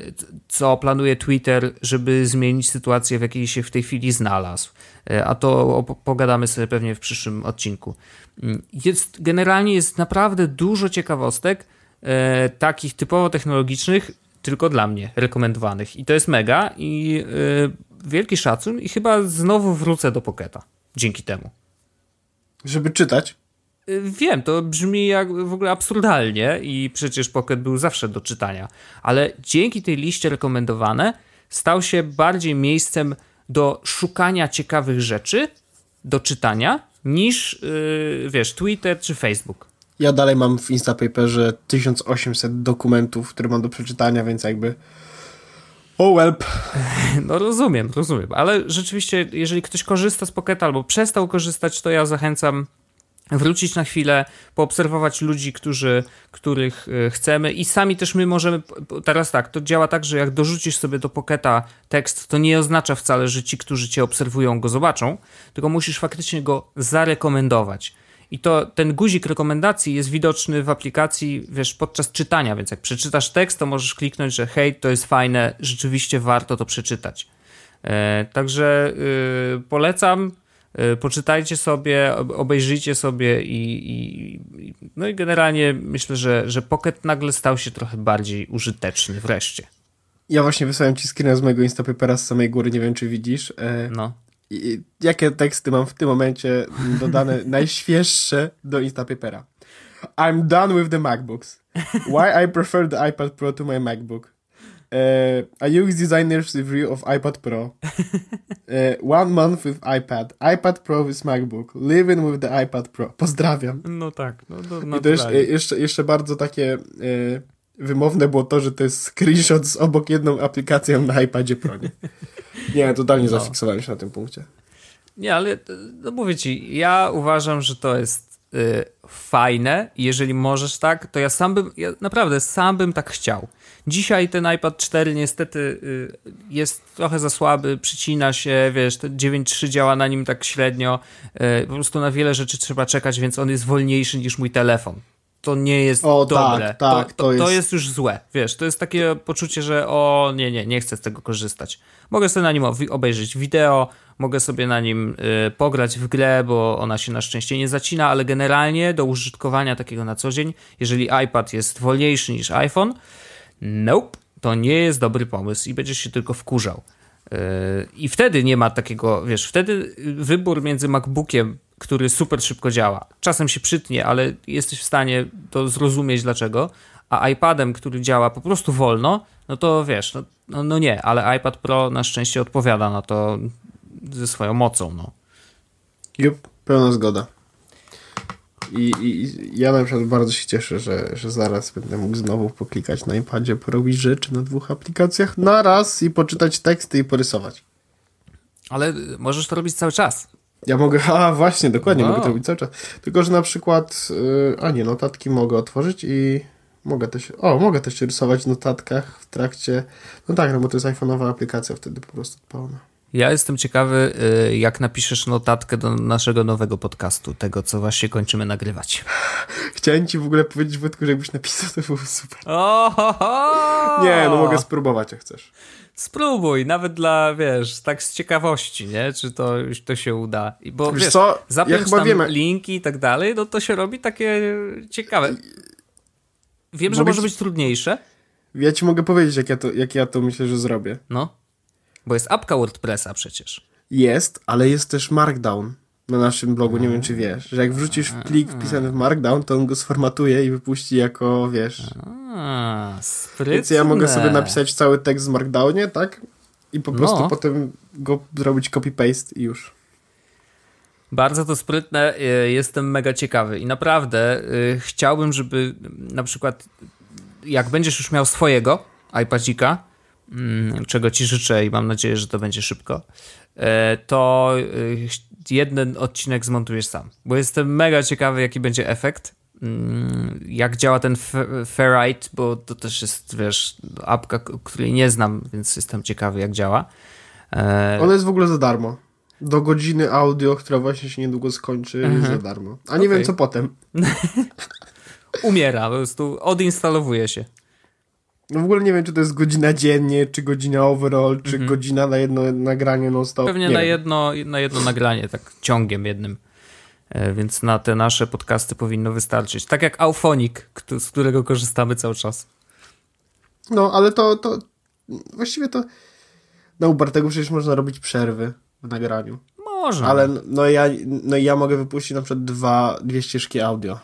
Speaker 2: co planuje Twitter, żeby zmienić sytuację, w jakiej się w tej chwili znalazł. E, a to pogadamy sobie pewnie w przyszłym odcinku. Mm, jest, generalnie jest naprawdę dużo ciekawostek, takich typowo technologicznych, tylko dla mnie rekomendowanych. I to jest mega i wielki szacun i chyba znowu wrócę do Pocketa dzięki temu.
Speaker 1: Żeby czytać?
Speaker 2: Y, wiem, to brzmi jak w ogóle absurdalnie i przecież Pocket był zawsze do czytania, ale dzięki tej liście rekomendowane stał się bardziej miejscem do szukania ciekawych rzeczy do czytania niż, yy, wiesz, Twitter czy Facebook.
Speaker 1: Ja dalej mam w Instapaperze 1800 dokumentów, które mam do przeczytania, więc jakby oh well.
Speaker 2: No rozumiem, rozumiem, ale rzeczywiście, jeżeli ktoś korzysta z Pocketa albo przestał korzystać, to ja zachęcam wrócić na chwilę, poobserwować ludzi, którzy, których e, chcemy i sami też my możemy, teraz tak, to działa tak, że jak dorzucisz sobie do Pocketa tekst, to nie oznacza wcale, że ci, którzy cię obserwują go zobaczą, tylko musisz faktycznie go zarekomendować. I to ten guzik rekomendacji jest widoczny w aplikacji, wiesz, podczas czytania, więc jak przeczytasz tekst, to możesz kliknąć, że hej, to jest fajne, rzeczywiście warto to przeczytać. E, także y, polecam, y, poczytajcie sobie, obejrzyjcie sobie i, i, no i generalnie myślę, że, że Pocket nagle stał się trochę bardziej użyteczny wreszcie.
Speaker 1: Ja właśnie wysłałem ci screena z mojego Instapapera z samej góry, nie wiem czy widzisz. E, no jakie teksty mam w tym momencie dodane najświeższe do Instapapera. I'm done with the MacBooks. Why I prefer the iPad Pro to my MacBook. Uh, a UX designer's review of iPad Pro. Uh, one month with iPad. iPad Pro with MacBook. Living with the iPad Pro. Pozdrawiam.
Speaker 2: No tak. No, no,
Speaker 1: I jeszcze, jeszcze, jeszcze bardzo takie e, wymowne było to, że to jest screenshot z obok jedną aplikacją na iPadzie Pro. Nie? Nie, totalnie no. zafiksowałem się na tym punkcie.
Speaker 2: Nie, ale no mówię ci, ja uważam, że to jest y, fajne. Jeżeli możesz tak, to ja sam bym, ja naprawdę sam bym tak chciał. Dzisiaj ten iPad 4 niestety y, jest trochę za słaby, przycina się, wiesz, 9.3 działa na nim tak średnio. Y, po prostu na wiele rzeczy trzeba czekać, więc on jest wolniejszy niż mój telefon to nie jest o, dobre. Tak, tak, to, to, to, jest... to, jest... już złe. Wiesz, to jest takie poczucie, że o nie, nie, nie chcę z tego korzystać. Mogę sobie na nim obejrzeć wideo, mogę sobie na nim y, pograć w grę, bo ona się na szczęście nie zacina, ale generalnie do użytkowania takiego na co dzień, jeżeli iPad jest wolniejszy niż iPhone, nope, to nie jest dobry pomysł i będziesz się tylko wkurzał. Y, I wtedy nie ma takiego, wiesz, wtedy wybór między MacBookiem który super szybko działa. Czasem się przytnie, ale jesteś w stanie to zrozumieć dlaczego. A iPadem, który działa po prostu wolno, no to wiesz, no, no, no nie, ale iPad Pro na szczęście odpowiada na to ze swoją mocą. No.
Speaker 1: Jup, pełna zgoda. I, I, ja na przykład bardzo się cieszę, że, że zaraz będę mógł znowu poklikać na iPadzie, porobić rzeczy na dwóch aplikacjach na raz i poczytać teksty i porysować.
Speaker 2: Ale możesz to robić cały czas.
Speaker 1: Ja mogę, a właśnie, dokładnie, mogę to robić cały czas. Tylko, że na przykład, yy, a nie, notatki mogę otworzyć i mogę też, o, mogę też rysować w notatkach w trakcie, no tak, no bo to jest iPhone'owa aplikacja wtedy po prostu odpalona.
Speaker 2: Ja jestem ciekawy, y, jak napiszesz notatkę do naszego nowego podcastu, tego, co właśnie kończymy nagrywać.
Speaker 1: Chciałem ci w ogóle powiedzieć, Wojtku, że jakbyś napisał, to było super. Oh, Nie, no mogę spróbować, jak chcesz
Speaker 2: spróbuj, nawet dla, wiesz, tak z ciekawości, nie? Czy to, to się uda. Bo wiesz, wiesz
Speaker 1: co?
Speaker 2: zapiąć ja tam wiemy. linki i tak dalej, no to się robi takie ciekawe. Wiem, mogę że może ci... być trudniejsze.
Speaker 1: Ja ci mogę powiedzieć, jak ja, to, jak ja to myślę, że zrobię.
Speaker 2: No. Bo jest apka WordPressa przecież.
Speaker 1: Jest, ale jest też Markdown na naszym blogu, nie wiem czy wiesz, że jak wrzucisz plik wpisany w Markdown, to on go sformatuje i wypuści jako, wiesz... A, Więc ja mogę sobie napisać cały tekst w Markdownie, tak? I po prostu no. potem go zrobić copy-paste i już.
Speaker 2: Bardzo to sprytne, e, jestem mega ciekawy i naprawdę e, chciałbym, żeby na przykład jak będziesz już miał swojego iPadzika, czego ci życzę i mam nadzieję, że to będzie szybko, e, to jeden odcinek zmontujesz sam. Bo jestem mega ciekawy, jaki będzie efekt. Mm, jak działa ten Ferrite, bo to też jest, wiesz, apka, której nie znam, więc jestem ciekawy, jak działa.
Speaker 1: E... Ona jest w ogóle za darmo. Do godziny audio, która właśnie się niedługo skończy, mhm. jest za darmo. A nie okay. wiem, co potem.
Speaker 2: Umiera, po prostu odinstalowuje się.
Speaker 1: No w ogóle nie wiem, czy to jest godzina dziennie, czy godzina overall, czy mhm. godzina na jedno nagranie non-stop.
Speaker 2: Pewnie na jedno, na jedno nagranie, tak ciągiem jednym. E, więc na te nasze podcasty powinno wystarczyć. Tak jak Aufonik, z którego korzystamy cały czas.
Speaker 1: No, ale to, to właściwie to na Ubartego przecież można robić przerwy w nagraniu.
Speaker 2: Można.
Speaker 1: Ale no ja, no ja mogę wypuścić na przykład dwa, dwie ścieżki audio.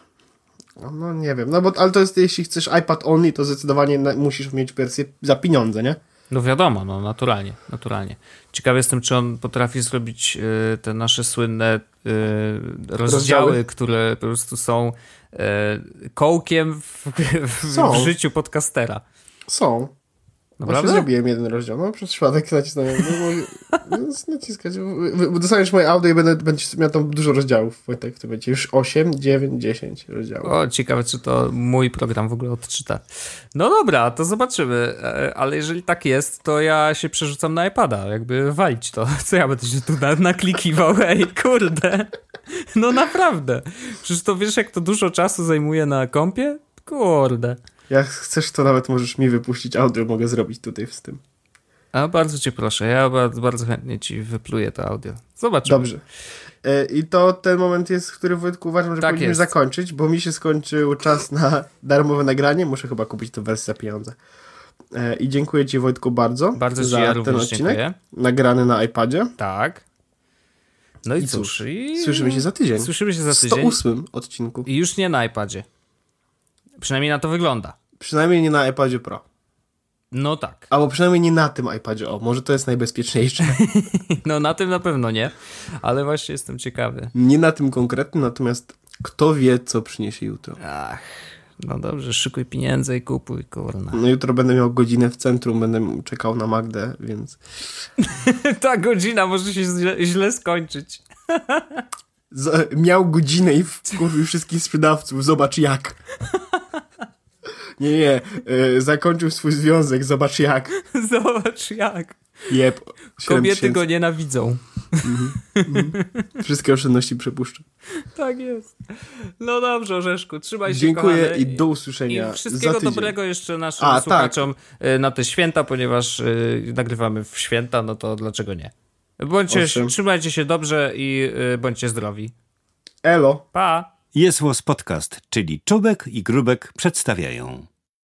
Speaker 1: No, no nie wiem, no bo ale to jest, jeśli chcesz iPad only, to zdecydowanie musisz mieć wersję za pieniądze, nie?
Speaker 2: No wiadomo, no naturalnie, naturalnie. Ciekawy jestem, czy on potrafi zrobić y, te nasze słynne y, rozdziały, rozdziały, które po prostu są y, kołkiem w, w, w życiu podcastera.
Speaker 1: Są. Naprawdę? Właśnie zrobiłem jeden rozdział, no przez przypadek nacisnąłem, no, naciskać, bo dostaniesz moje audio i będę, będziesz miał tam dużo rozdziałów, Wojtek, to będzie już 8, 9, 10 rozdziałów.
Speaker 2: O, ciekawe, czy to mój program w ogóle odczyta. No dobra, to zobaczymy, e, ale jeżeli tak jest, to ja się przerzucam na iPada, jakby walić to. Co ja będę się tu naklikiwał, ej, kurde. No naprawdę. Przecież to wiesz, jak to dużo czasu zajmuje na kompie? Kurde.
Speaker 1: Jak chcesz, to nawet możesz mi wypuścić audio, mogę zrobić tutaj z tym.
Speaker 2: A bardzo cię proszę, ja bardzo, bardzo chętnie ci wypluję to audio. Zobaczymy.
Speaker 1: Dobrze. E, I to ten moment jest, w którym Wojtku uważam, że tak powinniśmy jest. zakończyć, bo mi się skończył czas na darmowe nagranie. Muszę chyba kupić tę wersję za pieniądze. E, I dziękuję Ci Wojtku bardzo,
Speaker 2: bardzo za ja ten odcinek. Dziękuję.
Speaker 1: Nagrany na iPadzie.
Speaker 2: Tak. No i, I cóż, cóż i...
Speaker 1: słyszymy się za tydzień.
Speaker 2: Słyszymy się za tydzień.
Speaker 1: W 108 odcinku.
Speaker 2: I już nie na iPadzie. Przynajmniej na to wygląda.
Speaker 1: Przynajmniej nie na iPadzie Pro.
Speaker 2: No tak.
Speaker 1: Albo przynajmniej nie na tym iPadzie. O, może to jest najbezpieczniejsze.
Speaker 2: no na tym na pewno nie, ale właśnie jestem ciekawy.
Speaker 1: Nie na tym konkretnym, natomiast kto wie, co przyniesie jutro.
Speaker 2: Ach, no dobrze, szykuj pieniądze i kupuj, kurna.
Speaker 1: No jutro będę miał godzinę w centrum, będę czekał na Magdę, więc...
Speaker 2: Ta godzina może się źle, źle skończyć.
Speaker 1: Z, miał godzinę i wkurwił wszystkich sprzedawców, zobacz jak. Nie, nie, yy, zakończył swój związek, zobacz jak.
Speaker 2: Zobacz jak.
Speaker 1: Jep.
Speaker 2: Kobiety tysięcy. go nienawidzą. Mm
Speaker 1: -hmm. Wszystkie oszczędności przepuszczę.
Speaker 2: Tak jest. No dobrze, Orzeszku, trzymaj się,
Speaker 1: Dziękuję kochany. i do usłyszenia
Speaker 2: I wszystkiego dobrego jeszcze naszym A, tak. słuchaczom tak. na te święta, ponieważ y, nagrywamy w święta, no to dlaczego nie? Bądźcie, trzymajcie się dobrze i y, bądźcie zdrowi.
Speaker 1: Elo.
Speaker 2: Pa.
Speaker 3: Jest Podcast, czyli Czubek i Grubek przedstawiają.